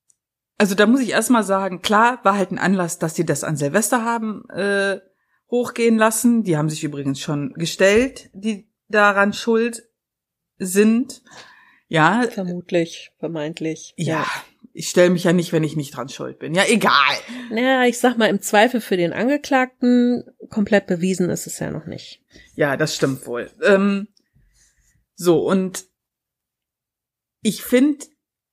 [laughs] also da muss ich erstmal sagen, klar war halt ein Anlass, dass die das an Silvester haben äh, hochgehen lassen. Die haben sich übrigens schon gestellt, die daran schuld sind. Ja, Vermutlich, vermeintlich. ja, ich stelle mich ja nicht, wenn ich nicht dran schuld bin. Ja, egal. Naja, ich sag mal, im Zweifel für den Angeklagten komplett bewiesen ist es ja noch nicht. Ja, das stimmt wohl. Ähm, so, und ich finde,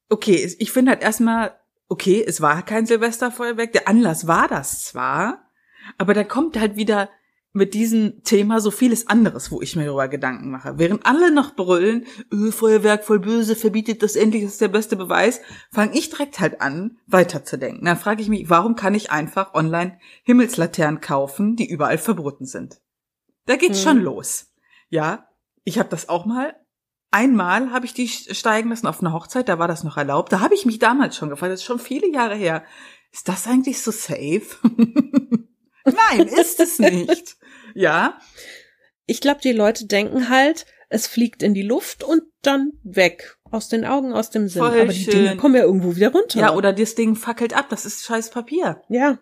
okay, ich finde halt erstmal, okay, es war kein Silvesterfeuerwerk, der Anlass war das zwar, aber da kommt halt wieder mit diesem Thema so vieles anderes, wo ich mir darüber Gedanken mache. Während alle noch brüllen, öh, Feuerwerk voll böse, verbietet das endlich, das ist der beste Beweis, fange ich direkt halt an, weiterzudenken. Dann frage ich mich, warum kann ich einfach online Himmelslaternen kaufen, die überall verboten sind? Da geht's Hm. schon los. Ja, ich habe das auch mal. Einmal habe ich die steigen lassen auf einer Hochzeit, da war das noch erlaubt. Da habe ich mich damals schon gefragt, das ist schon viele Jahre her. Ist das eigentlich so safe? [laughs] Nein, ist es nicht. Ja, Ich glaube, die Leute denken halt, es fliegt in die Luft und dann weg. Aus den Augen, aus dem Sinn. Voll Aber die schön. Dinge kommen ja irgendwo wieder runter. ja, oder das Ding fackelt ab, das ist scheiß Papier. Ja.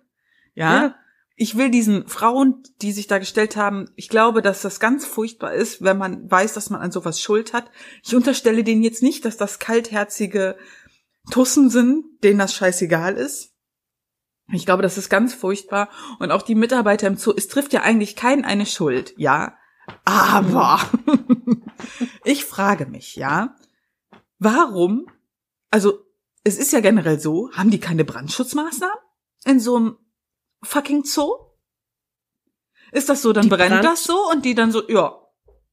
Ja. Ja. ich will diesen Frauen, die sich da gestellt haben, ich glaube, dass das ganz furchtbar ist, wenn man weiß, dass man an sowas Schuld hat. Ich unterstelle denen jetzt nicht, dass das kaltherzige Tussen sind, denen das scheißegal ist. Ich glaube, das ist ganz furchtbar. Und auch die Mitarbeiter im Zoo, es trifft ja eigentlich keinen eine Schuld, ja. Aber [laughs] ich frage mich, ja, warum, also es ist ja generell so, haben die keine Brandschutzmaßnahmen in so einem fucking Zoo? Ist das so, dann Die brennt Brand- das so und die dann so, ja,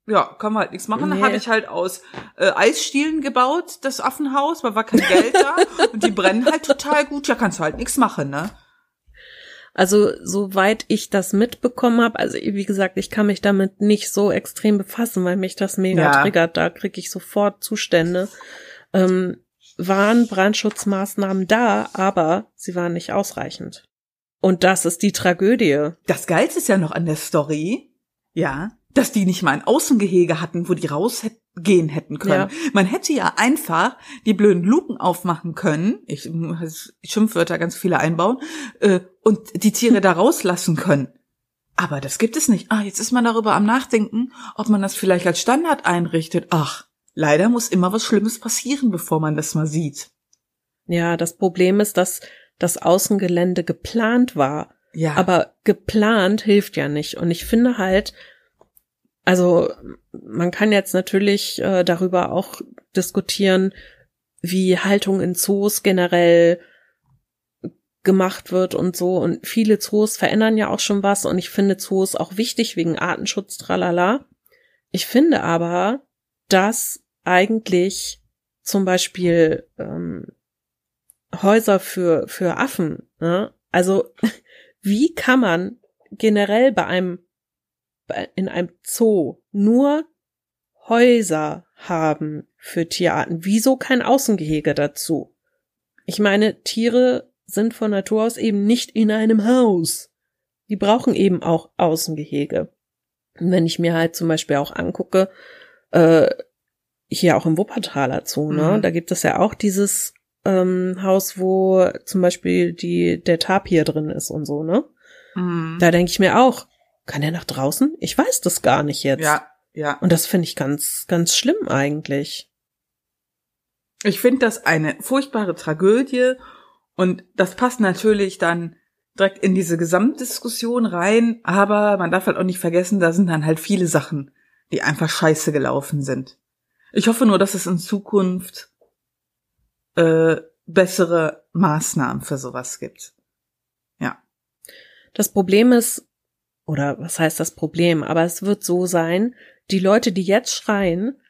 ja, kann man halt nichts machen. Dann Nee. habe ich halt aus äh, Eisstielen gebaut, das Affenhaus, weil war kein Geld da [laughs] und die brennen halt total gut. Ja, kannst du halt nichts machen, ne? Also soweit ich das mitbekommen habe, also wie gesagt, ich kann mich damit nicht so extrem befassen, weil mich das mega Ja. triggert. Da kriege ich sofort Zustände. Ähm, waren Brandschutzmaßnahmen da, aber sie waren nicht ausreichend. Und das ist die Tragödie. Das Geilste ist ja noch an der Story, ja, dass die nicht mal ein Außengehege hatten, wo die rausgehen hätten können. Ja. Man hätte ja einfach die blöden Luken aufmachen können, ich muss Schimpfwörter ganz viele einbauen, äh, und die Tiere da rauslassen können. Aber das gibt es nicht. Ah, jetzt ist man darüber am Nachdenken, ob man das vielleicht als Standard einrichtet. Ach, leider muss immer was Schlimmes passieren, bevor man das mal sieht. Ja, das Problem ist, dass das Außengelände geplant war. Ja. Aber geplant hilft ja nicht. Und ich finde halt, also man kann jetzt natürlich äh, darüber auch diskutieren, wie Haltung in Zoos generell gemacht wird und so. Und viele Zoos verändern ja auch schon was. Und ich finde Zoos auch wichtig wegen Artenschutz, tralala. Ich finde aber, dass eigentlich zum Beispiel ähm, Häuser für, für Affen, ne? also [laughs] wie kann man generell bei einem, in einem Zoo nur Häuser haben für Tierarten? Wieso kein Außengehege dazu? Ich meine, Tiere sind von Natur aus eben nicht in einem Haus. Die brauchen eben auch Außengehege. Und wenn ich mir halt zum Beispiel auch angucke, äh, hier auch im Wuppertaler Zoo, ne, Mhm. da gibt es ja auch dieses ähm, Haus, wo zum Beispiel die, der Tapir drin ist und so, ne? Mhm. Da denke ich mir auch, kann der nach draußen? Ich weiß das gar nicht jetzt. ja, ja. Und das finde ich ganz, ganz schlimm eigentlich. Ich finde das eine furchtbare Tragödie und das passt natürlich dann direkt in diese Gesamtdiskussion rein, aber man darf halt auch nicht vergessen, da sind dann halt viele Sachen, die einfach scheiße gelaufen sind. Ich hoffe nur, dass es in Zukunft äh, bessere Maßnahmen für sowas gibt. Ja. Das Problem ist, oder was heißt das Problem, aber es wird so sein, die Leute, die jetzt schreien,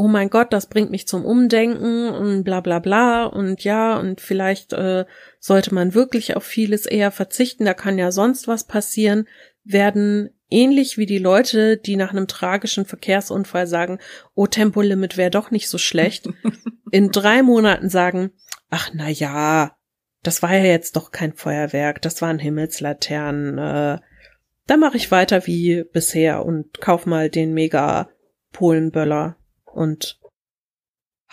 oh mein Gott, das bringt mich zum Umdenken und bla bla bla und ja, und vielleicht äh, sollte man wirklich auf vieles eher verzichten, da kann ja sonst was passieren, werden ähnlich wie die Leute, die nach einem tragischen Verkehrsunfall sagen, oh, Tempolimit wäre doch nicht so schlecht, [laughs] in drei Monaten sagen, ach na ja, das war ja jetzt doch kein Feuerwerk, das waren Himmelslaternen, äh, da mache ich weiter wie bisher und kauf mal den mega Polenböller und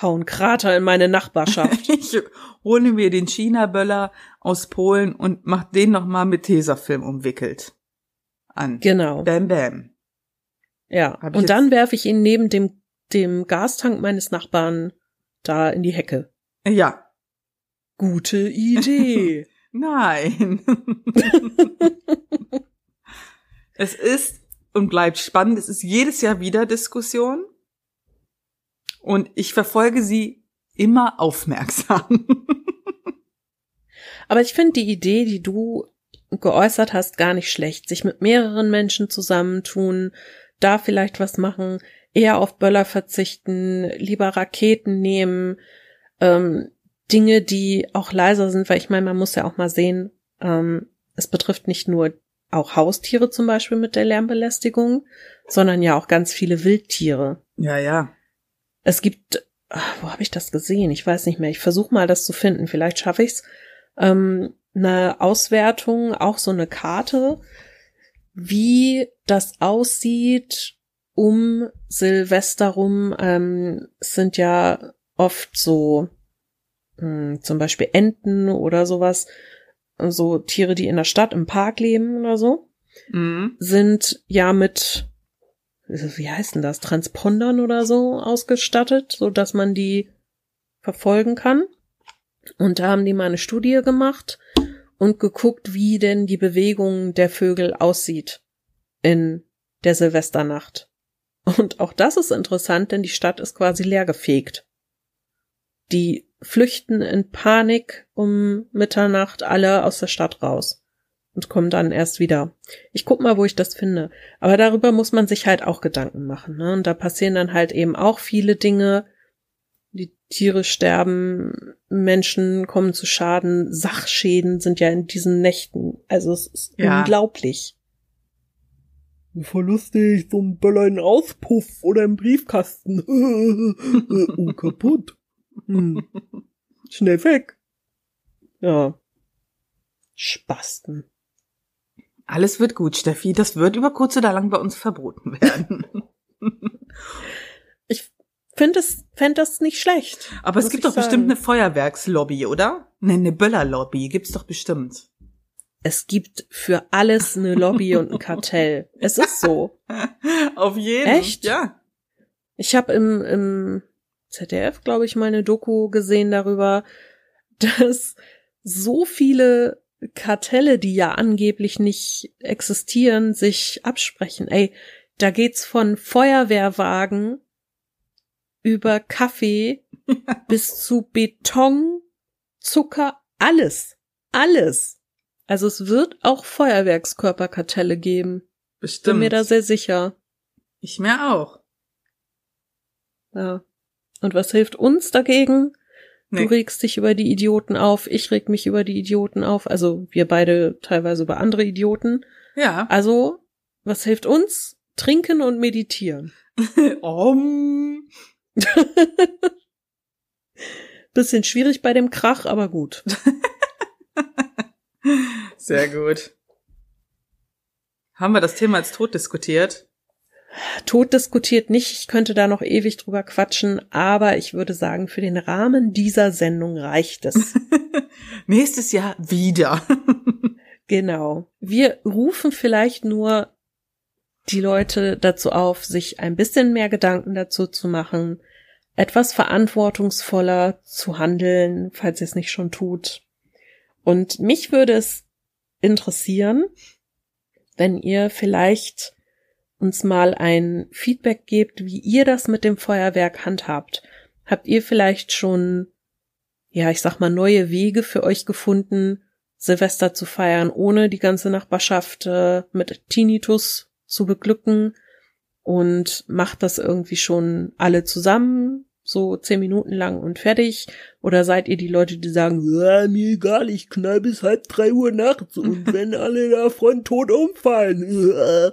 hau einen Krater in meine Nachbarschaft. [laughs] Ich hole mir den China-Böller aus Polen und mach den nochmal mit Tesafilm umwickelt an. genau. Bam, bam. Ja. Und dann werfe ich ihn neben dem, dem Gastank meines Nachbarn da in die Hecke. Ja. Gute [laughs] Idee. Nein. [laughs] es ist und bleibt spannend. Es ist jedes Jahr wieder Diskussion. Und ich verfolge sie immer aufmerksam. [laughs] Aber ich finde die Idee, die du geäußert hast, gar nicht schlecht. Sich mit mehreren Menschen zusammentun, da vielleicht was machen, eher auf Böller verzichten, lieber Raketen nehmen, ähm, Dinge, die auch leiser sind, weil ich meine, man muss ja auch mal sehen, ähm, es betrifft nicht nur auch Haustiere zum Beispiel mit der Lärmbelästigung, sondern ja auch ganz viele Wildtiere. ja, ja. Es gibt, ah, wo habe ich das gesehen? Ich weiß nicht mehr. Ich versuche mal, das zu finden. Vielleicht schaffe ich's. Ähm, eine Auswertung, auch so eine Karte, wie das aussieht um Silvester rum. Ähm, es sind ja oft so mh, zum Beispiel Enten oder sowas so Tiere, die in der Stadt im Park leben oder so, Mhm. sind ja mit, wie heißt denn das, Transpondern oder so ausgestattet, so dass man die verfolgen kann. Und da haben die mal eine Studie gemacht und geguckt, wie denn die Bewegung der Vögel aussieht in der Silvesternacht. Und auch das ist interessant, denn die Stadt ist quasi leergefegt. Die flüchten in Panik um Mitternacht alle aus der Stadt raus und kommen dann erst wieder. Ich guck mal, wo ich das finde. Aber darüber muss man sich halt auch Gedanken machen. Ne? Und da passieren dann halt eben auch viele Dinge. Die Tiere sterben, Menschen kommen zu Schaden, Sachschäden sind ja in diesen Nächten. Also es ist Ja. unglaublich. Verlustig, so ein Böller in Auspuff oder im Briefkasten. [laughs] oh, kaputt. Hm. Schnell weg. Ja. Spasten. Alles wird gut, Steffi. Das wird über kurz oder lang bei uns verboten werden. [laughs] Ich finde es, fänd das nicht schlecht. Aber es gibt doch bestimmt sagen. eine Feuerwerkslobby, oder? Ne, eine Böllerlobby gibt's doch bestimmt. Es gibt für alles eine Lobby [laughs] und ein Kartell. Es ist so. [laughs] Auf jeden. Echt? Ja. Ich habe im, im ZDF, glaube ich, mal eine Doku gesehen darüber, dass so viele Kartelle, die ja angeblich nicht existieren, sich absprechen. Ey, da geht's von Feuerwehrwagen über Kaffee [laughs] bis zu Beton, Zucker, alles. Alles. Also es wird auch Feuerwerkskörperkartelle geben. Bin Bestimmt. mir da sehr sicher. ich mir auch. Ja. Und was hilft uns dagegen? Nee. Du regst dich über die Idioten auf, ich reg mich über die Idioten auf, also wir beide teilweise über andere Idioten. Ja. Also, was hilft uns? Trinken und meditieren. [laughs] Om. [laughs] Bisschen schwierig bei dem Krach, aber gut. [laughs] Sehr gut. Haben wir das Thema als tot diskutiert? Tod diskutiert nicht, ich könnte da noch ewig drüber quatschen, aber ich würde sagen, für den Rahmen dieser Sendung reicht es. [laughs] Nächstes Jahr wieder. [laughs] Genau. Wir rufen vielleicht nur die Leute dazu auf, sich ein bisschen mehr Gedanken dazu zu machen, etwas verantwortungsvoller zu handeln, falls ihr es nicht schon tut. Und mich würde es interessieren, wenn ihr vielleicht uns mal ein Feedback gebt, wie ihr das mit dem Feuerwerk handhabt. Habt ihr vielleicht schon, ja, ich sag mal, neue Wege für euch gefunden, Silvester zu feiern, ohne die ganze Nachbarschaft äh, mit Tinnitus zu beglücken und macht das irgendwie schon alle zusammen, so zehn Minuten lang und fertig? Oder seid ihr die Leute, die sagen, ja, mir egal, ich knall bis halb drei Uhr nachts [laughs] und wenn alle davon tot umfallen. [laughs]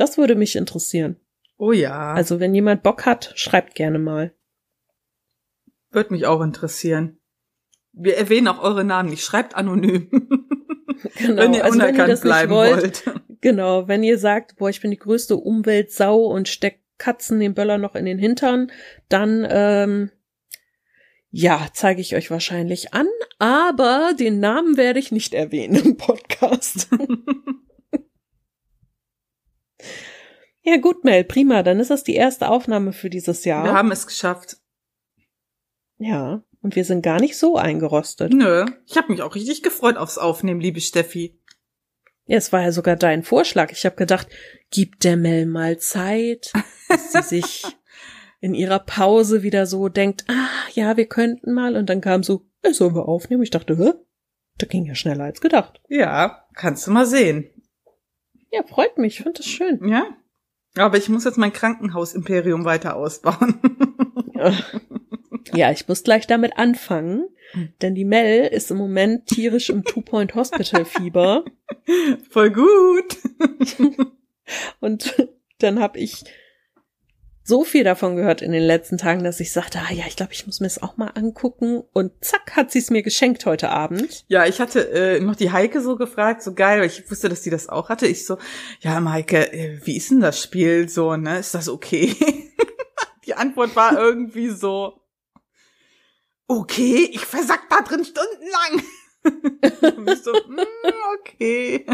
äh." Das würde mich interessieren. Oh ja. Also wenn jemand Bock hat, schreibt gerne mal. Würde mich auch interessieren. Wir erwähnen auch eure Namen nicht. Schreibt anonym. [laughs] Genau. wenn ihr also wenn ihr unerkannt das nicht bleiben wollt, wollt. [laughs] Genau, wenn ihr sagt, boah, ich bin die größte Umweltsau und steck Katzen den Böller noch in den Hintern, dann ähm, ja, zeige ich euch wahrscheinlich an, aber den Namen werde ich nicht erwähnen im Podcast. [laughs] ja, gut, Mel, prima, dann ist das die erste Aufnahme für dieses Jahr. Wir haben es geschafft. ja, und wir sind gar nicht so eingerostet. Nö. Ich habe mich auch richtig gefreut aufs Aufnehmen, liebe Steffi. Ja, es war ja sogar dein Vorschlag. Ich habe gedacht, gib der Mel mal Zeit, dass sie sich [laughs] in ihrer Pause wieder so denkt, ah, ja, wir könnten mal. Und dann kam so, äh, sollen wir aufnehmen? Ich dachte, hä? Da ging ja schneller als gedacht. Ja, kannst du mal sehen. Ja, freut mich. Ich finde das schön. Ja. Aber ich muss jetzt mein Krankenhausimperium weiter ausbauen. [laughs] Ja, ich muss gleich damit anfangen, denn die Mel ist im Moment tierisch im Two-Point-Hospital-Fieber. [laughs] Voll gut. [laughs] Und dann habe ich so viel davon gehört in den letzten Tagen, dass ich sagte, ah ja, ich glaube, ich muss mir das auch mal angucken. Und zack, hat sie es mir geschenkt heute Abend. Ja, ich hatte äh, noch die Heike so gefragt, so geil, weil ich wusste, dass die das auch hatte. Ich so, ja, Maike, äh, wie ist denn das Spiel so, ne? Ist das okay? [laughs] die Antwort war irgendwie so, okay, ich versack da drin stundenlang. [laughs] Und ich so, mm, okay.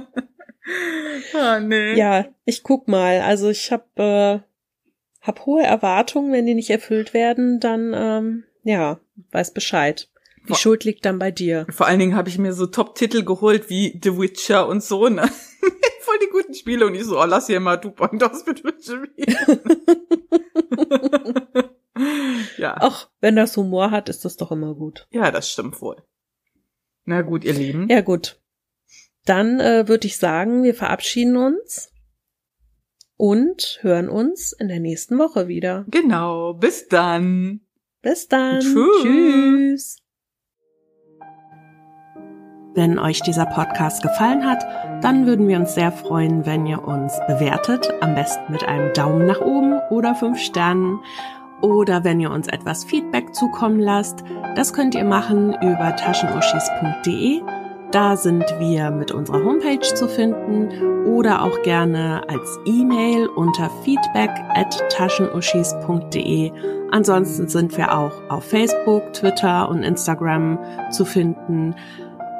[laughs] ah, nee. Ja, ich guck mal. Also ich habe äh, hab hohe Erwartungen. Wenn die nicht erfüllt werden, dann ähm, ja, weiß Bescheid. Die Vor- Schuld liegt dann bei dir. Vor allen Dingen habe ich mir so Top-Titel geholt wie The Witcher und so, ne? [laughs] Voll die guten Spiele und ich so, oh, lass hier mal du Point aus mit Witcher Ja, Ach, wenn das Humor hat, ist das doch immer gut. ja, das stimmt wohl. Na gut, ihr Lieben. Ja, gut. Dann äh, würde ich sagen, wir verabschieden uns und hören uns in der nächsten Woche wieder. Genau, bis dann. Bis dann. Tschüss. Tschüss. Wenn euch dieser Podcast gefallen hat, dann würden wir uns sehr freuen, wenn ihr uns bewertet, am besten mit einem Daumen nach oben oder fünf Sternen. Oder wenn ihr uns etwas Feedback zukommen lasst, das könnt ihr machen über taschenuschis.de. Da sind wir mit unserer Homepage zu finden oder auch gerne als E-Mail unter feedback at taschenuschis.de. Ansonsten sind wir auch auf Facebook, Twitter und Instagram zu finden.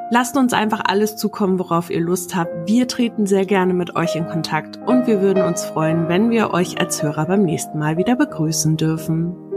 Lasst uns einfach alles zukommen, worauf ihr Lust habt. Wir treten sehr gerne mit euch in Kontakt und wir würden uns freuen, wenn wir euch als Hörer beim nächsten Mal wieder begrüßen dürfen.